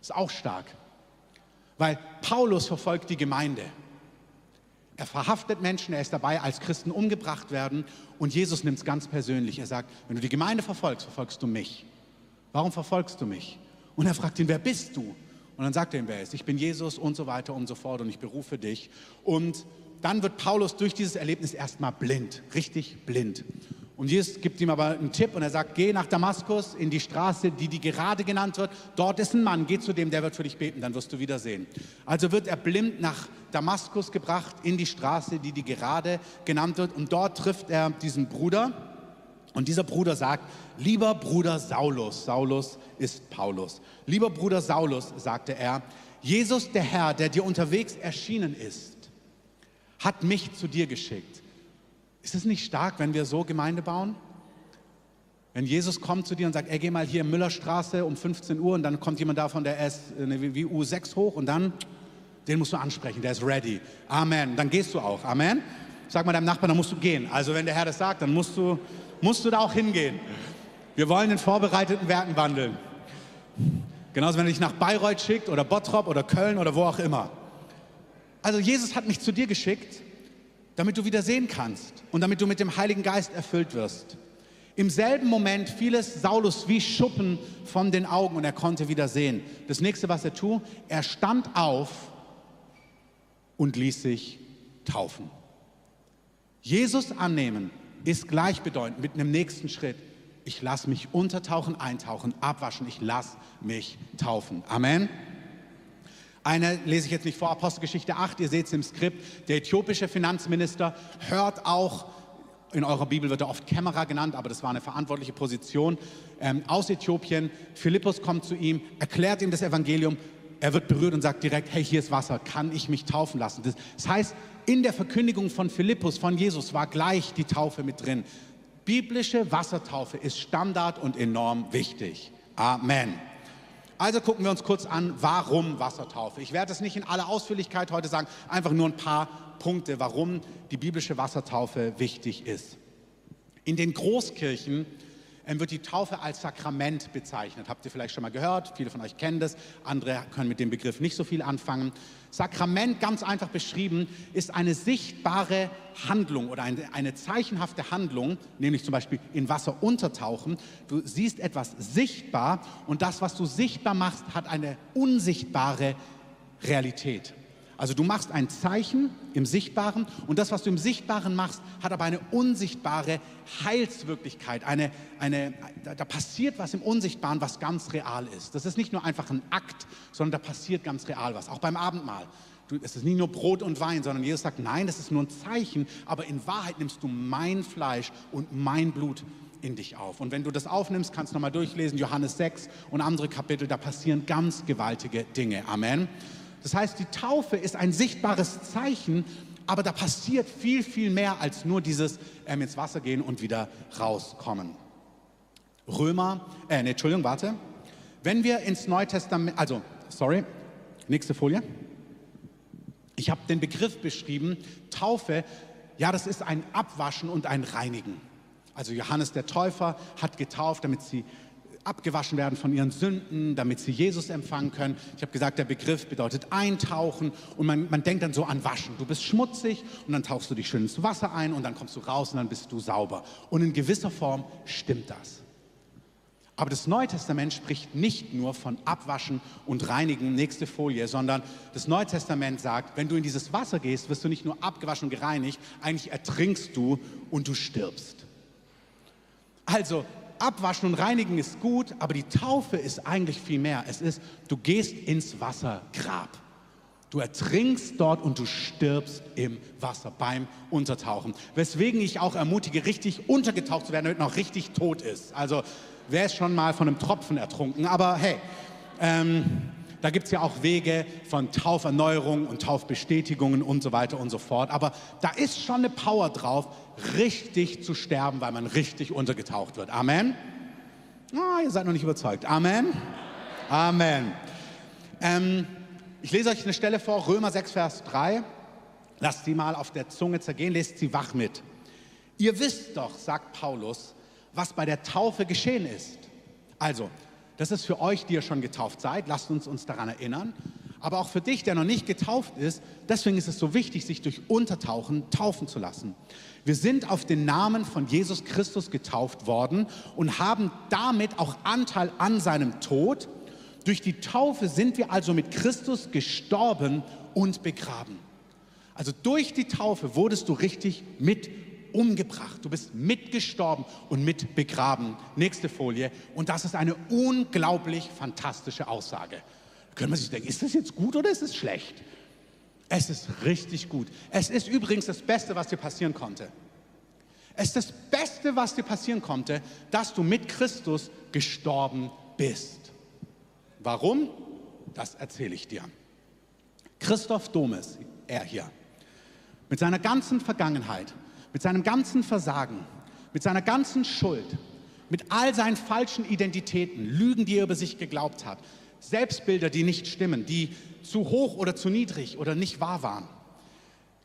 Ist auch stark, weil Paulus verfolgt die Gemeinde. Er verhaftet Menschen, er ist dabei, als Christen umgebracht werden und Jesus nimmt es ganz persönlich. Er sagt, wenn du die Gemeinde verfolgst, verfolgst du mich. Warum verfolgst du mich? Und er fragt ihn, wer bist du? Und dann sagt er ihm, wer er ist. Ich bin Jesus und so weiter und so fort und ich berufe dich. Und dann wird Paulus durch dieses Erlebnis erstmal blind, richtig blind. Und Jesus gibt ihm aber einen Tipp und er sagt, geh nach Damaskus in die Straße, die die gerade genannt wird. Dort ist ein Mann, geh zu dem, der wird für dich beten, dann wirst du wieder sehen. Also wird er blind nach Damaskus gebracht, in die Straße, die die gerade genannt wird. Und dort trifft er diesen Bruder. Und dieser Bruder sagt, lieber Bruder Saulus, Saulus ist Paulus, lieber Bruder Saulus, sagte er, Jesus der Herr, der dir unterwegs erschienen ist, hat mich zu dir geschickt. Ist es nicht stark, wenn wir so Gemeinde bauen? Wenn Jesus kommt zu dir und sagt, ey, geh mal hier in Müllerstraße um 15 Uhr und dann kommt jemand da von der S, wie U6 hoch und dann, den musst du ansprechen, der ist ready. Amen. Dann gehst du auch. Amen. Sag mal deinem Nachbarn, dann musst du gehen. Also wenn der Herr das sagt, dann musst du, musst du da auch hingehen. Wir wollen in vorbereiteten Werken wandeln. Genauso, wenn er dich nach Bayreuth schickt oder Bottrop oder Köln oder wo auch immer. Also Jesus hat mich zu dir geschickt damit du wieder sehen kannst und damit du mit dem Heiligen Geist erfüllt wirst. Im selben Moment fiel es Saulus wie Schuppen von den Augen und er konnte wieder sehen. Das nächste, was er tut, er stand auf und ließ sich taufen. Jesus annehmen ist gleichbedeutend mit einem nächsten Schritt. Ich lasse mich untertauchen, eintauchen, abwaschen. Ich lasse mich taufen. Amen. Eine lese ich jetzt nicht vor, Apostelgeschichte 8, ihr seht es im Skript. Der äthiopische Finanzminister hört auch, in eurer Bibel wird er oft Kämmerer genannt, aber das war eine verantwortliche Position, ähm, aus Äthiopien. Philippus kommt zu ihm, erklärt ihm das Evangelium. Er wird berührt und sagt direkt, hey, hier ist Wasser, kann ich mich taufen lassen? Das, das heißt, in der Verkündigung von Philippus, von Jesus, war gleich die Taufe mit drin. Biblische Wassertaufe ist Standard und enorm wichtig. Amen. Also gucken wir uns kurz an, warum Wassertaufe. Ich werde es nicht in aller Ausführlichkeit heute sagen, einfach nur ein paar Punkte, warum die biblische Wassertaufe wichtig ist. In den Großkirchen wird die Taufe als Sakrament bezeichnet. Habt ihr vielleicht schon mal gehört? Viele von euch kennen das, andere können mit dem Begriff nicht so viel anfangen. Sakrament, ganz einfach beschrieben, ist eine sichtbare Handlung oder eine, eine zeichenhafte Handlung, nämlich zum Beispiel in Wasser untertauchen. Du siehst etwas sichtbar und das, was du sichtbar machst, hat eine unsichtbare Realität. Also du machst ein Zeichen im Sichtbaren und das, was du im Sichtbaren machst, hat aber eine unsichtbare Heilswirklichkeit. Eine, eine, da passiert was im Unsichtbaren, was ganz real ist. Das ist nicht nur einfach ein Akt, sondern da passiert ganz real was. Auch beim Abendmahl. Du, es ist nicht nur Brot und Wein, sondern Jesus sagt, nein, das ist nur ein Zeichen, aber in Wahrheit nimmst du mein Fleisch und mein Blut in dich auf. Und wenn du das aufnimmst, kannst du nochmal durchlesen, Johannes 6 und andere Kapitel, da passieren ganz gewaltige Dinge. Amen. Das heißt, die Taufe ist ein sichtbares Zeichen, aber da passiert viel, viel mehr als nur dieses ähm, ins Wasser gehen und wieder rauskommen. Römer, äh, nee, Entschuldigung, warte. Wenn wir ins Neue Testament, also, sorry, nächste Folie. Ich habe den Begriff beschrieben, Taufe, ja, das ist ein Abwaschen und ein Reinigen. Also Johannes der Täufer hat getauft, damit sie abgewaschen werden von ihren Sünden, damit sie Jesus empfangen können. Ich habe gesagt, der Begriff bedeutet eintauchen und man, man denkt dann so an Waschen. Du bist schmutzig und dann tauchst du dich schön ins Wasser ein und dann kommst du raus und dann bist du sauber. Und in gewisser Form stimmt das. Aber das Neue Testament spricht nicht nur von Abwaschen und Reinigen, nächste Folie, sondern das Neue Testament sagt, wenn du in dieses Wasser gehst, wirst du nicht nur abgewaschen und gereinigt, eigentlich ertrinkst du und du stirbst. Also Abwaschen und Reinigen ist gut, aber die Taufe ist eigentlich viel mehr. Es ist, du gehst ins Wassergrab. Du ertrinkst dort und du stirbst im Wasser beim Untertauchen. Weswegen ich auch ermutige, richtig untergetaucht zu werden, damit man auch richtig tot ist. Also wer ist schon mal von einem Tropfen ertrunken? Aber hey, ähm, da gibt es ja auch Wege von Tauferneuerung und Taufbestätigungen und so weiter und so fort. Aber da ist schon eine Power drauf, richtig zu sterben, weil man richtig untergetaucht wird. Amen. Oh, ihr seid noch nicht überzeugt. Amen. Amen. Ähm, ich lese euch eine Stelle vor, Römer 6, Vers 3. Lasst sie mal auf der Zunge zergehen, lest sie wach mit. Ihr wisst doch, sagt Paulus, was bei der Taufe geschehen ist. Also, das ist für euch, die ihr schon getauft seid, lasst uns uns daran erinnern. Aber auch für dich, der noch nicht getauft ist, deswegen ist es so wichtig, sich durch Untertauchen taufen zu lassen. Wir sind auf den Namen von Jesus Christus getauft worden und haben damit auch Anteil an seinem Tod. Durch die Taufe sind wir also mit Christus gestorben und begraben. Also durch die Taufe wurdest du richtig mit umgebracht. Du bist mitgestorben und mit begraben. Nächste Folie. Und das ist eine unglaublich fantastische Aussage. Da könnte man sich denken, ist das jetzt gut oder ist es schlecht? Es ist richtig gut. Es ist übrigens das Beste, was dir passieren konnte. Es ist das Beste, was dir passieren konnte, dass du mit Christus gestorben bist. Warum? Das erzähle ich dir. Christoph Domes, er hier, mit seiner ganzen Vergangenheit, mit seinem ganzen Versagen, mit seiner ganzen Schuld, mit all seinen falschen Identitäten, Lügen, die er über sich geglaubt hat, Selbstbilder, die nicht stimmen, die zu hoch oder zu niedrig oder nicht wahr waren.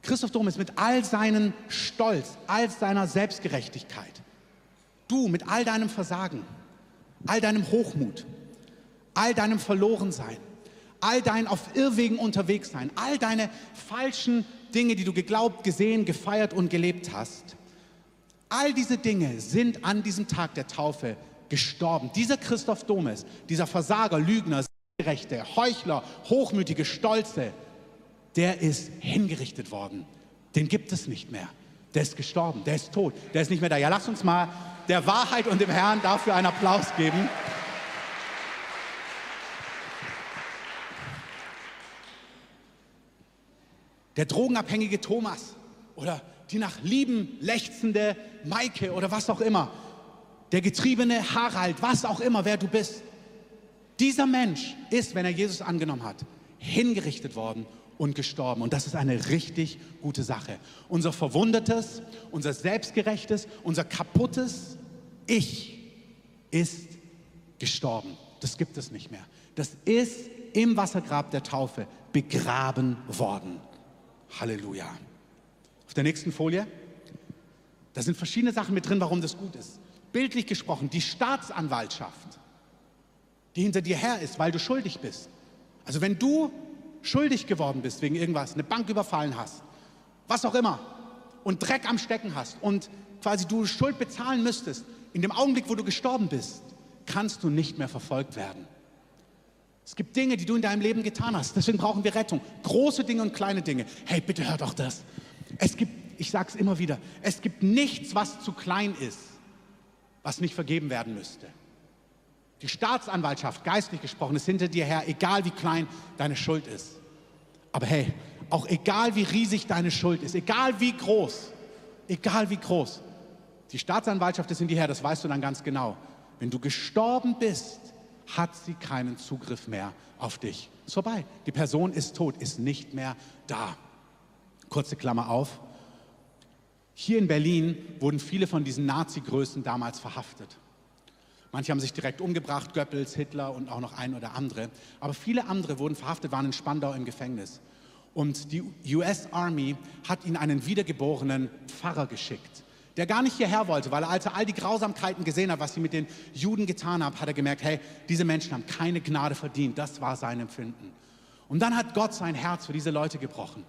Christoph Dom ist mit all seinem Stolz, all seiner Selbstgerechtigkeit, du mit all deinem Versagen, all deinem Hochmut, all deinem Verlorensein, all dein auf Irrwegen unterwegs sein, all deine falschen Dinge, die du geglaubt, gesehen, gefeiert und gelebt hast. All diese Dinge sind an diesem Tag der Taufe gestorben. Dieser Christoph Domes, dieser Versager, Lügner, Rechte, Heuchler, Hochmütige, Stolze, der ist hingerichtet worden. Den gibt es nicht mehr. Der ist gestorben, der ist tot, der ist nicht mehr da. Ja, lass uns mal der Wahrheit und dem Herrn dafür einen Applaus geben. Der drogenabhängige Thomas oder die nach Lieben lechzende Maike oder was auch immer, der getriebene Harald, was auch immer, wer du bist. Dieser Mensch ist, wenn er Jesus angenommen hat, hingerichtet worden und gestorben. Und das ist eine richtig gute Sache. Unser verwundetes, unser selbstgerechtes, unser kaputtes Ich ist gestorben. Das gibt es nicht mehr. Das ist im Wassergrab der Taufe begraben worden. Halleluja. Auf der nächsten Folie, da sind verschiedene Sachen mit drin, warum das gut ist. Bildlich gesprochen, die Staatsanwaltschaft, die hinter dir her ist, weil du schuldig bist. Also wenn du schuldig geworden bist wegen irgendwas, eine Bank überfallen hast, was auch immer, und Dreck am Stecken hast und quasi du Schuld bezahlen müsstest, in dem Augenblick, wo du gestorben bist, kannst du nicht mehr verfolgt werden. Es gibt Dinge, die du in deinem Leben getan hast. Deswegen brauchen wir Rettung. Große Dinge und kleine Dinge. Hey, bitte hör doch das. Es gibt, ich sage es immer wieder, es gibt nichts, was zu klein ist, was nicht vergeben werden müsste. Die Staatsanwaltschaft, geistlich gesprochen, ist hinter dir her, egal wie klein deine Schuld ist. Aber hey, auch egal wie riesig deine Schuld ist, egal wie groß, egal wie groß, die Staatsanwaltschaft ist in dir her, das weißt du dann ganz genau. Wenn du gestorben bist, hat sie keinen Zugriff mehr auf dich. Ist vorbei. Die Person ist tot, ist nicht mehr da. Kurze Klammer auf. Hier in Berlin wurden viele von diesen Nazi-Größen damals verhaftet. Manche haben sich direkt umgebracht, Goebbels, Hitler und auch noch ein oder andere. Aber viele andere wurden verhaftet, waren in Spandau im Gefängnis. Und die US Army hat ihnen einen wiedergeborenen Pfarrer geschickt der gar nicht hierher wollte, weil er, als er all die Grausamkeiten gesehen hat, was sie mit den Juden getan haben, hat er gemerkt, hey, diese Menschen haben keine Gnade verdient. Das war sein Empfinden. Und dann hat Gott sein Herz für diese Leute gebrochen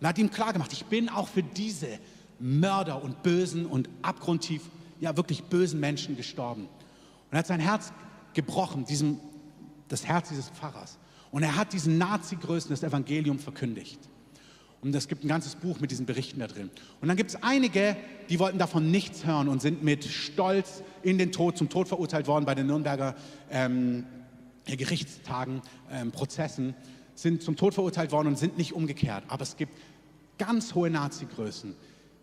und hat ihm klargemacht, ich bin auch für diese Mörder und bösen und abgrundtief, ja wirklich bösen Menschen gestorben. Und er hat sein Herz gebrochen, diesem, das Herz dieses Pfarrers. Und er hat diesen Nazi-Größen das Evangelium verkündigt. Und es gibt ein ganzes Buch mit diesen Berichten da drin. Und dann gibt es einige, die wollten davon nichts hören und sind mit Stolz in den Tod, zum Tod verurteilt worden bei den Nürnberger ähm, Gerichtstagen, ähm, Prozessen, sind zum Tod verurteilt worden und sind nicht umgekehrt. Aber es gibt ganz hohe Nazi-Größen,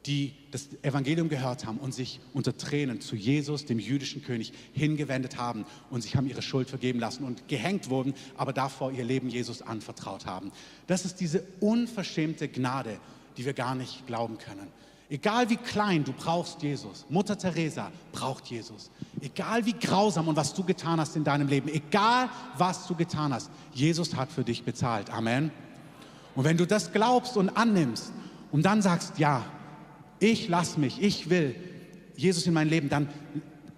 die das Evangelium gehört haben und sich unter Tränen zu Jesus, dem jüdischen König, hingewendet haben und sich haben ihre Schuld vergeben lassen und gehängt wurden, aber davor ihr Leben Jesus anvertraut haben. Das ist diese unverschämte Gnade, die wir gar nicht glauben können. Egal wie klein, du brauchst Jesus. Mutter Teresa braucht Jesus. Egal wie grausam und was du getan hast in deinem Leben, egal was du getan hast, Jesus hat für dich bezahlt. Amen. Und wenn du das glaubst und annimmst und dann sagst, ja, ich lass mich, ich will Jesus in mein Leben, dann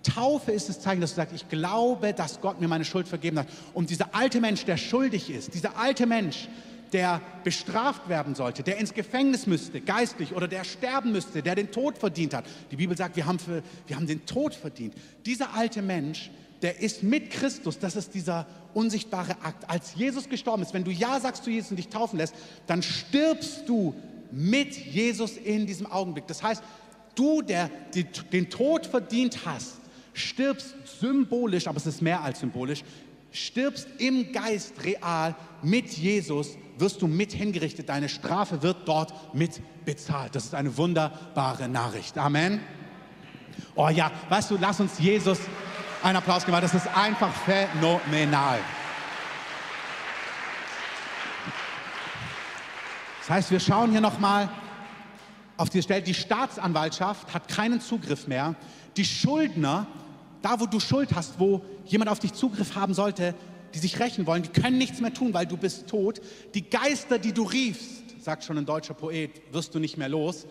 Taufe ist das Zeichen, dass du sagst, ich glaube, dass Gott mir meine Schuld vergeben hat. Und dieser alte Mensch, der schuldig ist, dieser alte Mensch, der bestraft werden sollte, der ins Gefängnis müsste, geistlich, oder der sterben müsste, der den Tod verdient hat. Die Bibel sagt, wir haben, für, wir haben den Tod verdient. Dieser alte Mensch, der ist mit Christus, das ist dieser unsichtbare Akt. Als Jesus gestorben ist, wenn du Ja sagst zu Jesus und dich taufen lässt, dann stirbst du mit Jesus in diesem Augenblick. Das heißt, du, der den Tod verdient hast, stirbst symbolisch, aber es ist mehr als symbolisch, stirbst im Geist real mit Jesus, wirst du mit hingerichtet. Deine Strafe wird dort mit bezahlt. Das ist eine wunderbare Nachricht. Amen. Oh ja, weißt du, lass uns Jesus einen Applaus geben, das ist einfach phänomenal. Das heißt, wir schauen hier nochmal auf die Stelle. Die Staatsanwaltschaft hat keinen Zugriff mehr. Die Schuldner, da wo du Schuld hast, wo jemand auf dich Zugriff haben sollte, die sich rächen wollen, die können nichts mehr tun, weil du bist tot. Die Geister, die du riefst, sagt schon ein deutscher Poet, wirst du nicht mehr los.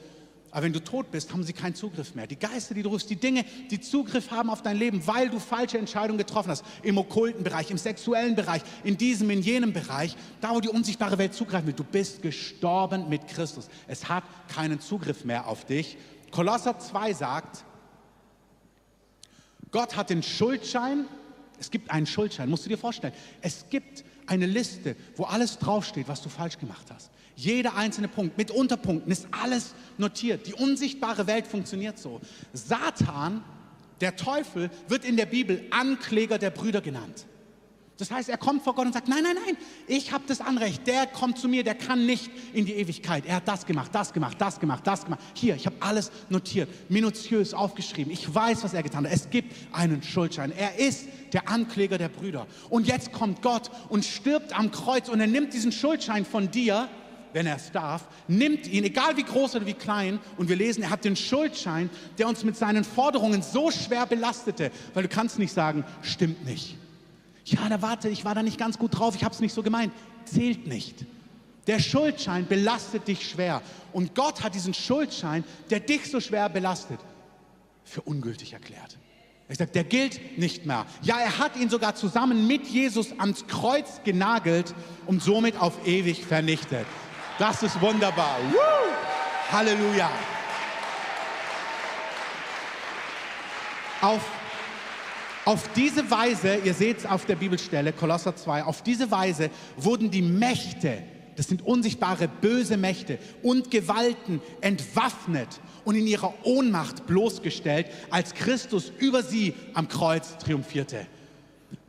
Aber wenn du tot bist, haben sie keinen Zugriff mehr. Die Geister, die du rufst, die Dinge, die Zugriff haben auf dein Leben, weil du falsche Entscheidungen getroffen hast, im okkulten Bereich, im sexuellen Bereich, in diesem, in jenem Bereich, da wo die unsichtbare Welt zugreifen will. Du bist gestorben mit Christus. Es hat keinen Zugriff mehr auf dich. Kolosser 2 sagt, Gott hat den Schuldschein, es gibt einen Schuldschein, musst du dir vorstellen. Es gibt eine Liste, wo alles draufsteht, was du falsch gemacht hast. Jeder einzelne Punkt mit Unterpunkten ist alles notiert. Die unsichtbare Welt funktioniert so. Satan, der Teufel, wird in der Bibel Ankläger der Brüder genannt. Das heißt, er kommt vor Gott und sagt, nein, nein, nein, ich habe das Anrecht, der kommt zu mir, der kann nicht in die Ewigkeit. Er hat das gemacht, das gemacht, das gemacht, das gemacht. Hier, ich habe alles notiert, minutiös aufgeschrieben. Ich weiß, was er getan hat. Es gibt einen Schuldschein. Er ist der Ankläger der Brüder. Und jetzt kommt Gott und stirbt am Kreuz und er nimmt diesen Schuldschein von dir wenn er es darf, nimmt ihn, egal wie groß oder wie klein, und wir lesen, er hat den Schuldschein, der uns mit seinen Forderungen so schwer belastete, weil du kannst nicht sagen, stimmt nicht. Ja, da warte, ich war da nicht ganz gut drauf, ich habe es nicht so gemeint. Zählt nicht. Der Schuldschein belastet dich schwer. Und Gott hat diesen Schuldschein, der dich so schwer belastet, für ungültig erklärt. Er sagt, der gilt nicht mehr. Ja, er hat ihn sogar zusammen mit Jesus ans Kreuz genagelt und somit auf ewig vernichtet. Das ist wunderbar. Woo! Halleluja. Auf, auf diese Weise, ihr seht es auf der Bibelstelle, Kolosser 2, auf diese Weise wurden die Mächte, das sind unsichtbare böse Mächte und Gewalten entwaffnet und in ihrer Ohnmacht bloßgestellt, als Christus über sie am Kreuz triumphierte.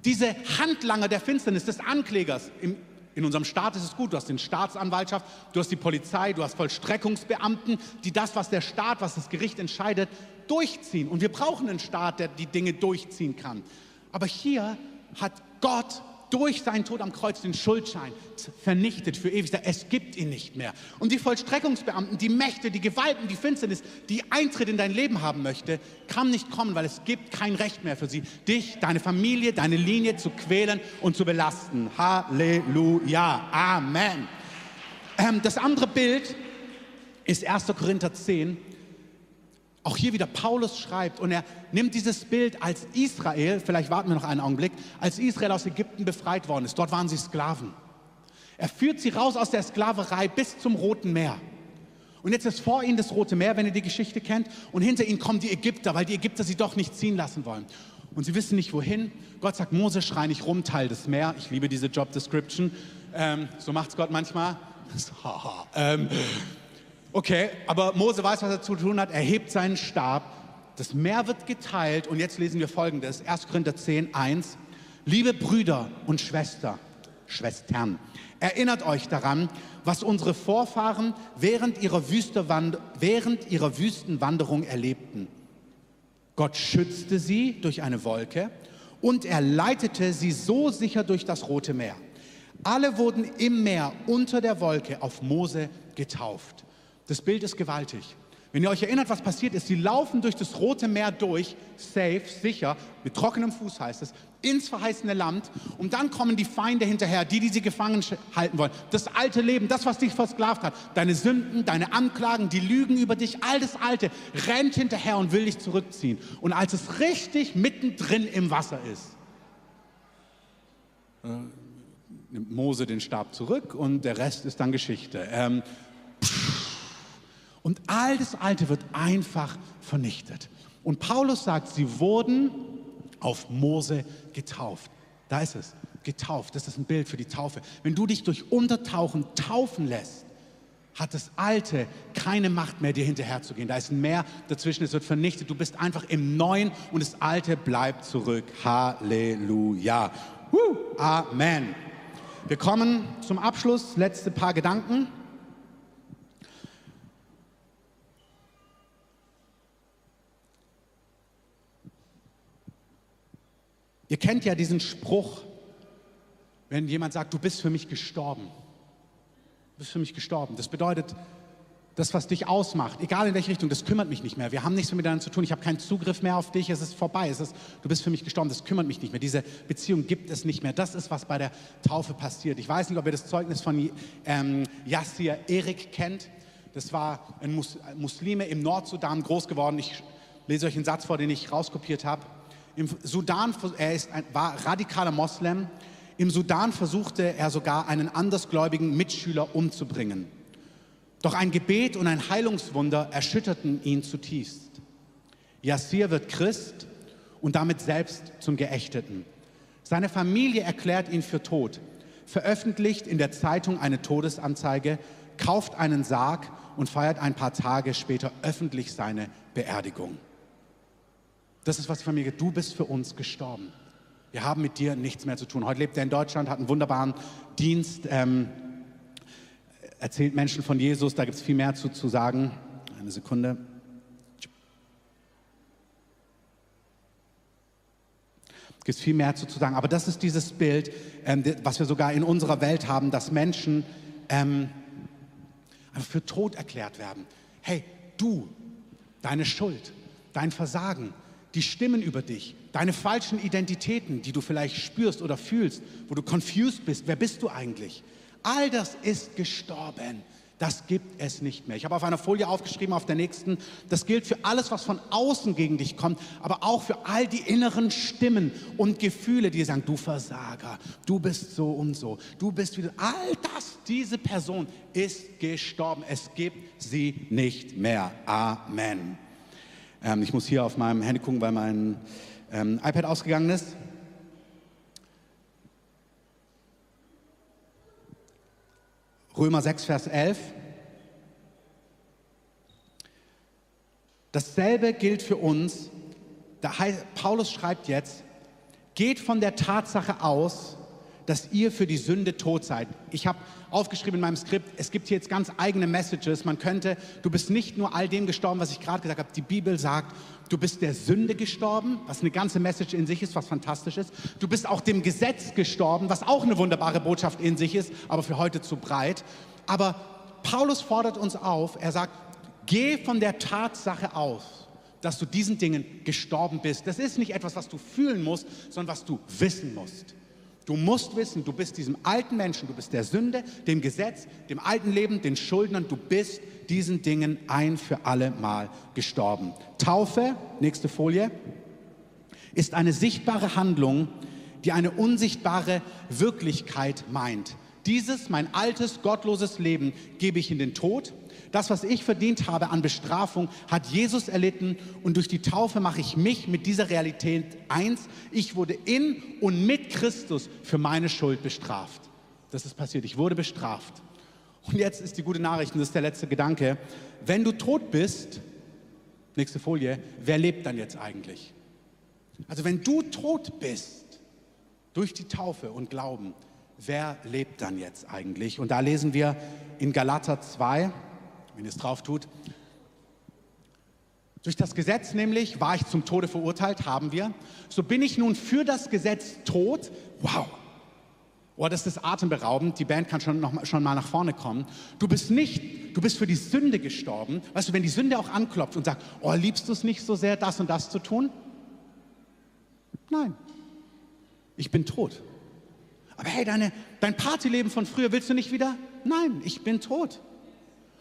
Diese Handlanger der Finsternis, des Anklägers, im in unserem Staat ist es gut, du hast den Staatsanwaltschaft, du hast die Polizei, du hast Vollstreckungsbeamten, die das, was der Staat, was das Gericht entscheidet, durchziehen. Und wir brauchen einen Staat, der die Dinge durchziehen kann. Aber hier hat Gott durch seinen Tod am Kreuz den Schuldschein vernichtet für ewig. Es gibt ihn nicht mehr. Und die Vollstreckungsbeamten, die Mächte, die Gewalten, die Finsternis, die Eintritt in dein Leben haben möchte, kann nicht kommen, weil es gibt kein Recht mehr für sie, dich, deine Familie, deine Linie zu quälen und zu belasten. Halleluja. Amen. Ähm, das andere Bild ist 1. Korinther 10. Auch hier wieder Paulus schreibt und er nimmt dieses Bild als Israel, vielleicht warten wir noch einen Augenblick, als Israel aus Ägypten befreit worden ist. Dort waren sie Sklaven. Er führt sie raus aus der Sklaverei bis zum Roten Meer. Und jetzt ist vor ihnen das Rote Meer, wenn ihr die Geschichte kennt, und hinter ihnen kommen die Ägypter, weil die Ägypter sie doch nicht ziehen lassen wollen. und sie wissen nicht wohin. Gott sagt, Mose, schrei nicht rum, teil das Meer. Ich liebe diese Job Description. Ähm, so macht es Gott manchmal. ähm, okay, aber Mose weiß, was er zu tun hat. Er hebt seinen Stab. Das Meer wird geteilt und jetzt lesen wir folgendes. 1. Korinther 10, 1. Liebe Brüder und Schwester, Schwestern, erinnert euch daran, was unsere Vorfahren während ihrer, während ihrer Wüstenwanderung erlebten. Gott schützte sie durch eine Wolke und er leitete sie so sicher durch das Rote Meer. Alle wurden im Meer unter der Wolke auf Mose getauft. Das Bild ist gewaltig. Wenn ihr euch erinnert, was passiert ist, sie laufen durch das Rote Meer durch, safe, sicher, mit trockenem Fuß heißt es, ins verheißene Land und dann kommen die Feinde hinterher, die, die sie gefangen halten wollen. Das alte Leben, das, was dich versklavt hat, deine Sünden, deine Anklagen, die Lügen über dich, all das Alte rennt hinterher und will dich zurückziehen. Und als es richtig mittendrin im Wasser ist, äh, nimmt Mose den Stab zurück und der Rest ist dann Geschichte. Ähm, und all das Alte wird einfach vernichtet. Und Paulus sagt, sie wurden auf Mose getauft. Da ist es, getauft. Das ist ein Bild für die Taufe. Wenn du dich durch Untertauchen taufen lässt, hat das Alte keine Macht mehr, dir hinterherzugehen. Da ist ein Meer dazwischen, es wird vernichtet. Du bist einfach im Neuen und das Alte bleibt zurück. Halleluja. Amen. Wir kommen zum Abschluss. Letzte paar Gedanken. Ihr kennt ja diesen Spruch, wenn jemand sagt, du bist für mich gestorben. Du bist für mich gestorben. Das bedeutet, das, was dich ausmacht, egal in welche Richtung, das kümmert mich nicht mehr. Wir haben nichts mehr miteinander zu tun. Ich habe keinen Zugriff mehr auf dich. Es ist vorbei. Es ist, du bist für mich gestorben. Das kümmert mich nicht mehr. Diese Beziehung gibt es nicht mehr. Das ist, was bei der Taufe passiert. Ich weiß nicht, ob ihr das Zeugnis von ähm, Yassir Erik kennt. Das war ein Mus Muslime im Nordsudan groß geworden. Ich lese euch einen Satz vor, den ich rauskopiert habe. Im Sudan, er ist ein, war radikaler Moslem. Im Sudan versuchte er sogar einen andersgläubigen Mitschüler umzubringen. Doch ein Gebet und ein Heilungswunder erschütterten ihn zutiefst. Yassir wird Christ und damit selbst zum Geächteten. Seine Familie erklärt ihn für tot, veröffentlicht in der Zeitung eine Todesanzeige, kauft einen Sarg und feiert ein paar Tage später öffentlich seine Beerdigung. Das ist, was die Familie, du bist für uns gestorben. Wir haben mit dir nichts mehr zu tun. Heute lebt er in Deutschland, hat einen wunderbaren Dienst, ähm, erzählt Menschen von Jesus. Da gibt es viel mehr zu, zu sagen. Eine Sekunde. gibt es viel mehr zu, zu sagen. Aber das ist dieses Bild, ähm, was wir sogar in unserer Welt haben, dass Menschen ähm, einfach für tot erklärt werden. Hey, du, deine Schuld, dein Versagen, die Stimmen über dich, deine falschen Identitäten, die du vielleicht spürst oder fühlst, wo du confused bist, wer bist du eigentlich? All das ist gestorben. Das gibt es nicht mehr. Ich habe auf einer Folie aufgeschrieben, auf der nächsten, das gilt für alles, was von außen gegen dich kommt, aber auch für all die inneren Stimmen und Gefühle, die sagen, du Versager, du bist so und so, du bist wieder, all das, diese Person ist gestorben. Es gibt sie nicht mehr. Amen. Ähm, ich muss hier auf meinem Handy gucken, weil mein ähm, iPad ausgegangen ist. Römer 6, Vers 11. Dasselbe gilt für uns. Paulus schreibt jetzt, geht von der Tatsache aus, dass ihr für die Sünde tot seid. Ich habe aufgeschrieben in meinem Skript, es gibt hier jetzt ganz eigene Messages. Man könnte, du bist nicht nur all dem gestorben, was ich gerade gesagt habe. Die Bibel sagt, du bist der Sünde gestorben, was eine ganze Message in sich ist, was fantastisch ist. Du bist auch dem Gesetz gestorben, was auch eine wunderbare Botschaft in sich ist, aber für heute zu breit. Aber Paulus fordert uns auf, er sagt, geh von der Tatsache aus, dass du diesen Dingen gestorben bist. Das ist nicht etwas, was du fühlen musst, sondern was du wissen musst. Du musst wissen, du bist diesem alten Menschen, du bist der Sünde, dem Gesetz, dem alten Leben, den Schuldnern, du bist diesen Dingen ein für alle Mal gestorben. Taufe, nächste Folie, ist eine sichtbare Handlung, die eine unsichtbare Wirklichkeit meint. Dieses, mein altes, gottloses Leben, gebe ich in den Tod. Das, was ich verdient habe an Bestrafung, hat Jesus erlitten und durch die Taufe mache ich mich mit dieser Realität eins. Ich wurde in und mit Christus für meine Schuld bestraft. Das ist passiert. Ich wurde bestraft. Und jetzt ist die gute Nachricht, und das ist der letzte Gedanke. Wenn du tot bist, nächste Folie, wer lebt dann jetzt eigentlich? Also wenn du tot bist durch die Taufe und Glauben, wer lebt dann jetzt eigentlich? Und da lesen wir in Galater 2, wenn ihr es drauf tut, durch das Gesetz nämlich war ich zum Tode verurteilt, haben wir. So bin ich nun für das Gesetz tot. Wow. Oh, das ist atemberaubend. Die Band kann schon, noch, schon mal nach vorne kommen. Du bist nicht, du bist für die Sünde gestorben. Weißt du, wenn die Sünde auch anklopft und sagt, oh, liebst du es nicht so sehr, das und das zu tun? Nein. Ich bin tot. Aber hey, deine, dein Partyleben von früher willst du nicht wieder? Nein, ich bin tot.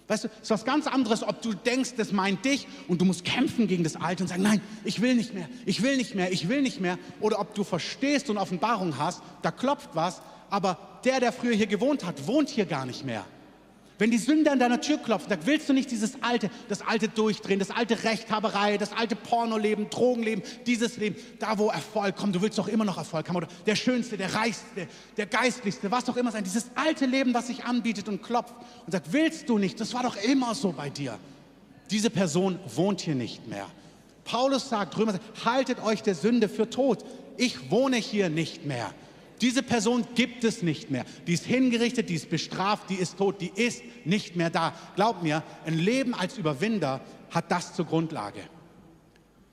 Weißt du, es ist was ganz anderes, ob du denkst, das meint dich und du musst kämpfen gegen das Alte und sagen, nein, ich will nicht mehr, ich will nicht mehr, ich will nicht mehr. Oder ob du verstehst und Offenbarung hast, da klopft was, aber der, der früher hier gewohnt hat, wohnt hier gar nicht mehr. Wenn die Sünde an deiner Tür klopft, dann willst du nicht dieses alte, das alte Durchdrehen, das alte Rechthaberei, das alte Pornoleben, Drogenleben, dieses Leben, da wo Erfolg kommt, du willst doch immer noch Erfolg haben oder der Schönste, der Reichste, der Geistlichste, was doch immer sein, dieses alte Leben, was sich anbietet und klopft und sagt, willst du nicht, das war doch immer so bei dir. Diese Person wohnt hier nicht mehr. Paulus sagt, Römer sagt, haltet euch der Sünde für tot. Ich wohne hier nicht mehr. Diese Person gibt es nicht mehr. Die ist hingerichtet, die ist bestraft, die ist tot, die ist nicht mehr da. Glaub mir, ein Leben als Überwinder hat das zur Grundlage.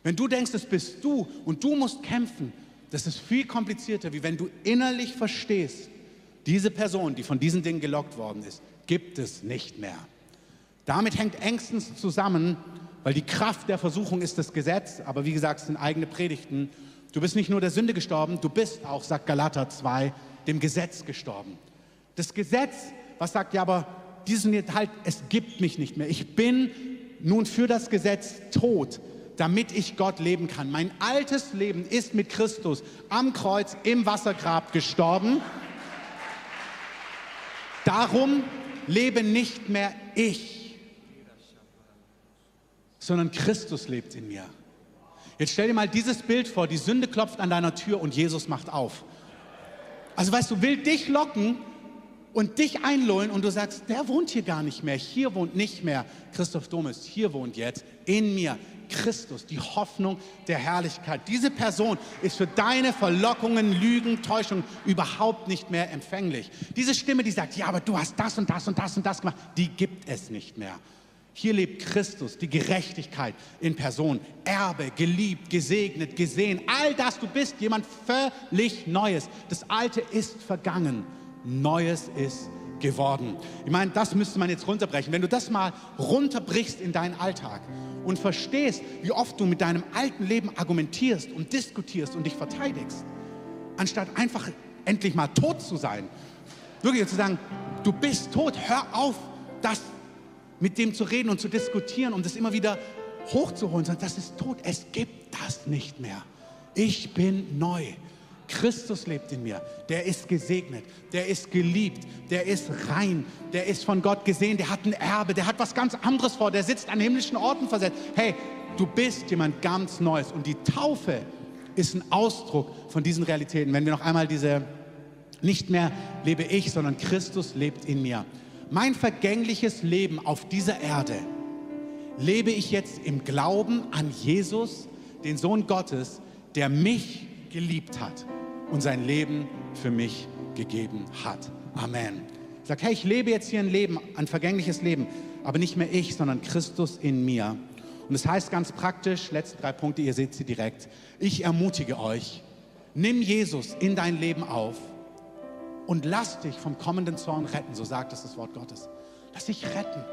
Wenn du denkst, es bist du und du musst kämpfen, das ist viel komplizierter, wie wenn du innerlich verstehst, diese Person, die von diesen Dingen gelockt worden ist, gibt es nicht mehr. Damit hängt engstens zusammen, weil die Kraft der Versuchung ist das Gesetz, aber wie gesagt, es sind eigene Predigten Du bist nicht nur der Sünde gestorben, du bist auch, sagt Galater 2, dem Gesetz gestorben. Das Gesetz, was sagt, ja, aber diesen halt, es gibt mich nicht mehr. Ich bin nun für das Gesetz tot, damit ich Gott leben kann. Mein altes Leben ist mit Christus am Kreuz im Wassergrab gestorben. Darum lebe nicht mehr ich, sondern Christus lebt in mir. Jetzt stell dir mal dieses Bild vor, die Sünde klopft an deiner Tür und Jesus macht auf. Also weißt du, will dich locken und dich einlullen und du sagst, der wohnt hier gar nicht mehr, hier wohnt nicht mehr Christoph Domes, hier wohnt jetzt in mir Christus, die Hoffnung der Herrlichkeit. Diese Person ist für deine Verlockungen, Lügen, Täuschungen überhaupt nicht mehr empfänglich. Diese Stimme, die sagt, ja, aber du hast das und das und das und das gemacht, die gibt es nicht mehr. Hier lebt Christus, die Gerechtigkeit in Person, Erbe, geliebt, gesegnet, gesehen. All das, du bist jemand völlig Neues. Das Alte ist vergangen, Neues ist geworden. Ich meine, das müsste man jetzt runterbrechen. Wenn du das mal runterbrichst in deinen Alltag und verstehst, wie oft du mit deinem alten Leben argumentierst und diskutierst und dich verteidigst, anstatt einfach endlich mal tot zu sein, wirklich zu sagen, du bist tot, hör auf, das mit dem zu reden und zu diskutieren und es immer wieder hochzuholen, sondern das ist tot. Es gibt das nicht mehr. Ich bin neu. Christus lebt in mir. Der ist gesegnet, der ist geliebt, der ist rein, der ist von Gott gesehen, der hat ein Erbe, der hat was ganz anderes vor, der sitzt an himmlischen Orten versetzt. Hey, du bist jemand ganz Neues und die Taufe ist ein Ausdruck von diesen Realitäten. Wenn wir noch einmal diese, nicht mehr lebe ich, sondern Christus lebt in mir mein vergängliches Leben auf dieser Erde lebe ich jetzt im Glauben an Jesus, den Sohn Gottes, der mich geliebt hat und sein Leben für mich gegeben hat. Amen. Sag, hey, ich lebe jetzt hier ein Leben, ein vergängliches Leben, aber nicht mehr ich, sondern Christus in mir. Und es das heißt ganz praktisch, letzte drei Punkte, ihr seht sie direkt. Ich ermutige euch, nimm Jesus in dein Leben auf und lass dich vom kommenden Zorn retten, so sagt es das Wort Gottes. Lass dich retten.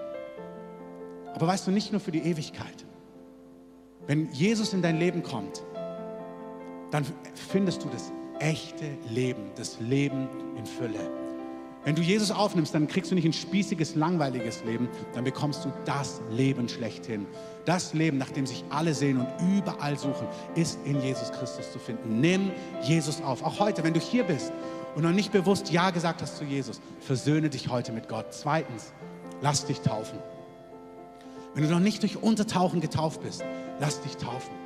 Aber weißt du, nicht nur für die Ewigkeit. Wenn Jesus in dein Leben kommt, dann findest du das echte Leben, das Leben in Fülle. Wenn du Jesus aufnimmst, dann kriegst du nicht ein spießiges, langweiliges Leben, dann bekommst du das Leben schlechthin. Das Leben, nach dem sich alle sehen und überall suchen, ist in Jesus Christus zu finden. Nimm Jesus auf. Auch heute, wenn du hier bist und noch nicht bewusst Ja gesagt hast zu Jesus, versöhne dich heute mit Gott. Zweitens, lass dich taufen. Wenn du noch nicht durch Untertauchen getauft bist, lass dich taufen.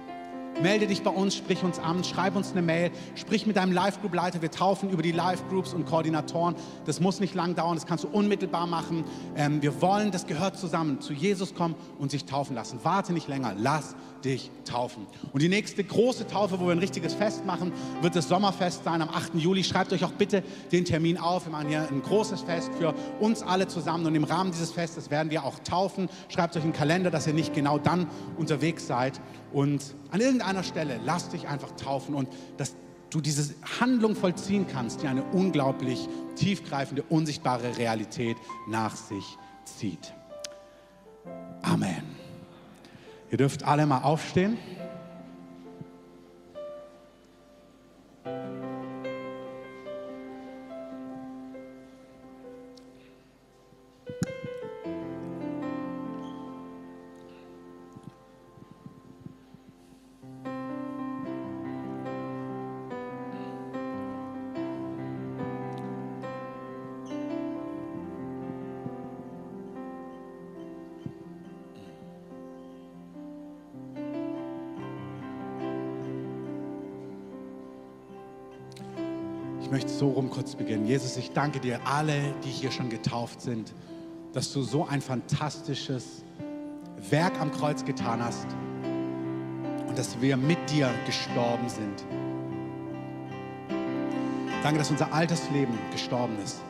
Melde dich bei uns, sprich uns an, schreib uns eine Mail, sprich mit deinem Live-Group-Leiter. Wir taufen über die Live-Groups und Koordinatoren. Das muss nicht lang dauern, das kannst du unmittelbar machen. Ähm, wir wollen, das gehört zusammen, zu Jesus kommen und sich taufen lassen. Warte nicht länger, lass dich taufen. Und die nächste große Taufe, wo wir ein richtiges Fest machen, wird das Sommerfest sein am 8. Juli. Schreibt euch auch bitte den Termin auf. Wir machen hier ein großes Fest für uns alle zusammen und im Rahmen dieses Festes werden wir auch taufen. Schreibt euch einen Kalender, dass ihr nicht genau dann unterwegs seid. Und an irgendeiner Stelle lasst dich einfach taufen und dass du diese Handlung vollziehen kannst, die eine unglaublich tiefgreifende, unsichtbare Realität nach sich zieht. Amen. Ihr dürft alle mal aufstehen. Ich möchte so rum kurz beginnen. Jesus, ich danke dir, alle, die hier schon getauft sind, dass du so ein fantastisches Werk am Kreuz getan hast und dass wir mit dir gestorben sind. Danke, dass unser altes Leben gestorben ist.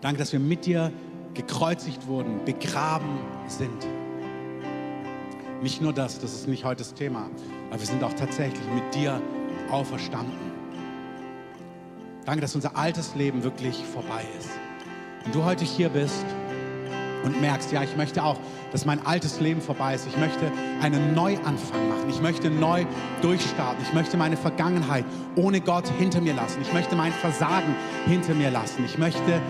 Danke, dass wir mit dir gekreuzigt wurden, begraben sind. Nicht nur das, das ist nicht heute das Thema, aber wir sind auch tatsächlich mit dir auferstanden. Danke, dass unser altes Leben wirklich vorbei ist. Wenn du heute hier bist und merkst, ja, ich möchte auch, dass mein altes Leben vorbei ist. Ich möchte einen Neuanfang machen. Ich möchte neu durchstarten. Ich möchte meine Vergangenheit ohne Gott hinter mir lassen. Ich möchte mein Versagen hinter mir lassen. Ich möchte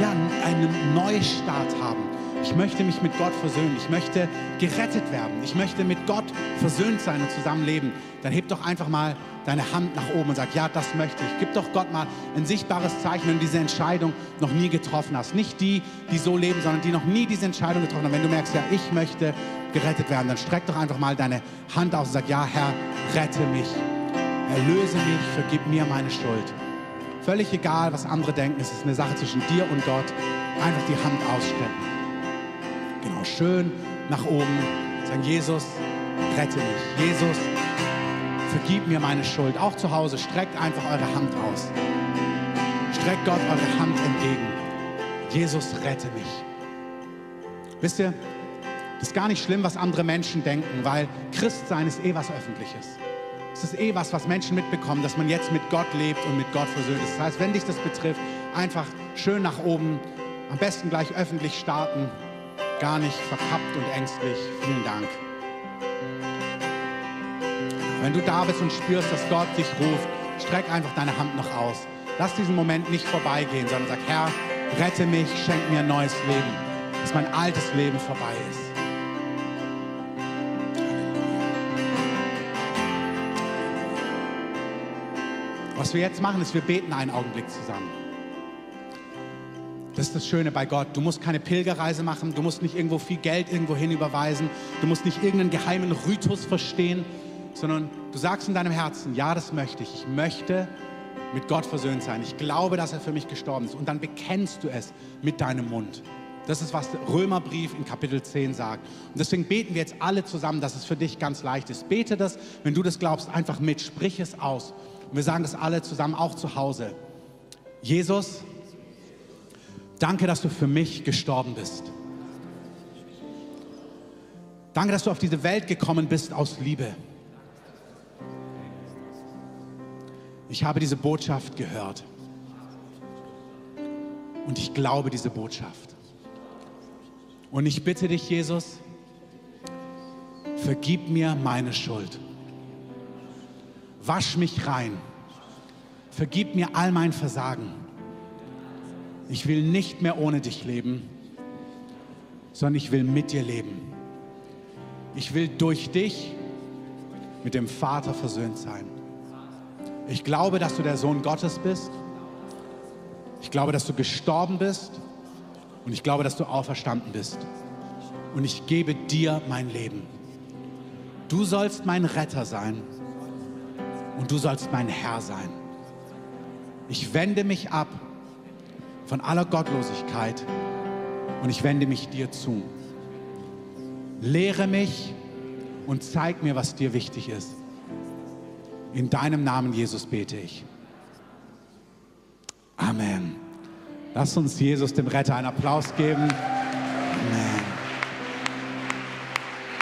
ja, einen Neustart haben. Ich möchte mich mit Gott versöhnen. Ich möchte gerettet werden. Ich möchte mit Gott versöhnt sein und zusammenleben. Dann heb doch einfach mal deine Hand nach oben und sag, ja, das möchte ich. Gib doch Gott mal ein sichtbares Zeichen, wenn du diese Entscheidung noch nie getroffen hast. Nicht die, die so leben, sondern die noch nie diese Entscheidung getroffen haben. Wenn du merkst, ja, ich möchte gerettet werden, dann streck doch einfach mal deine Hand aus und sag, ja, Herr, rette mich. Erlöse mich, vergib mir meine Schuld. Völlig egal, was andere denken, es ist eine Sache zwischen dir und Gott. Einfach die Hand ausstrecken. Schön nach oben. Sagen, Jesus, rette mich. Jesus, vergib mir meine Schuld. Auch zu Hause, streckt einfach eure Hand aus. Streckt Gott eure Hand entgegen. Jesus, rette mich. Wisst ihr, das ist gar nicht schlimm, was andere Menschen denken, weil Christsein ist eh was Öffentliches. Es ist eh was, was Menschen mitbekommen, dass man jetzt mit Gott lebt und mit Gott versöhnt ist. Das heißt, wenn dich das betrifft, einfach schön nach oben, am besten gleich öffentlich starten, gar nicht verkappt und ängstlich. Vielen Dank. Wenn du da bist und spürst, dass Gott dich ruft, streck einfach deine Hand noch aus. Lass diesen Moment nicht vorbeigehen, sondern sag, Herr, rette mich, schenk mir ein neues Leben, dass mein altes Leben vorbei ist. Was wir jetzt machen, ist, wir beten einen Augenblick zusammen. Das ist das Schöne bei Gott. Du musst keine Pilgerreise machen, du musst nicht irgendwo viel Geld irgendwo hin überweisen, du musst nicht irgendeinen geheimen Ritus verstehen, sondern du sagst in deinem Herzen, ja, das möchte ich. Ich möchte mit Gott versöhnt sein. Ich glaube, dass er für mich gestorben ist. Und dann bekennst du es mit deinem Mund. Das ist, was der Römerbrief in Kapitel 10 sagt. Und deswegen beten wir jetzt alle zusammen, dass es für dich ganz leicht ist. Bete das, wenn du das glaubst, einfach mit. Sprich es aus. Und wir sagen das alle zusammen, auch zu Hause. Jesus, danke, dass du für mich gestorben bist. Danke, dass du auf diese Welt gekommen bist aus Liebe. Ich habe diese Botschaft gehört. Und ich glaube diese Botschaft. Und ich bitte dich, Jesus, vergib mir meine Schuld. Wasch mich rein. Vergib mir all mein Versagen. Ich will nicht mehr ohne dich leben, sondern ich will mit dir leben. Ich will durch dich mit dem Vater versöhnt sein. Ich glaube, dass du der Sohn Gottes bist. Ich glaube, dass du gestorben bist. Und ich glaube, dass du auferstanden bist. Und ich gebe dir mein Leben. Du sollst mein Retter sein. Und du sollst mein Herr sein. Ich wende mich ab von aller Gottlosigkeit und ich wende mich dir zu. Lehre mich und zeig mir, was dir wichtig ist. In deinem Namen, Jesus, bete ich. Amen. Lass uns Jesus, dem Retter, einen Applaus geben.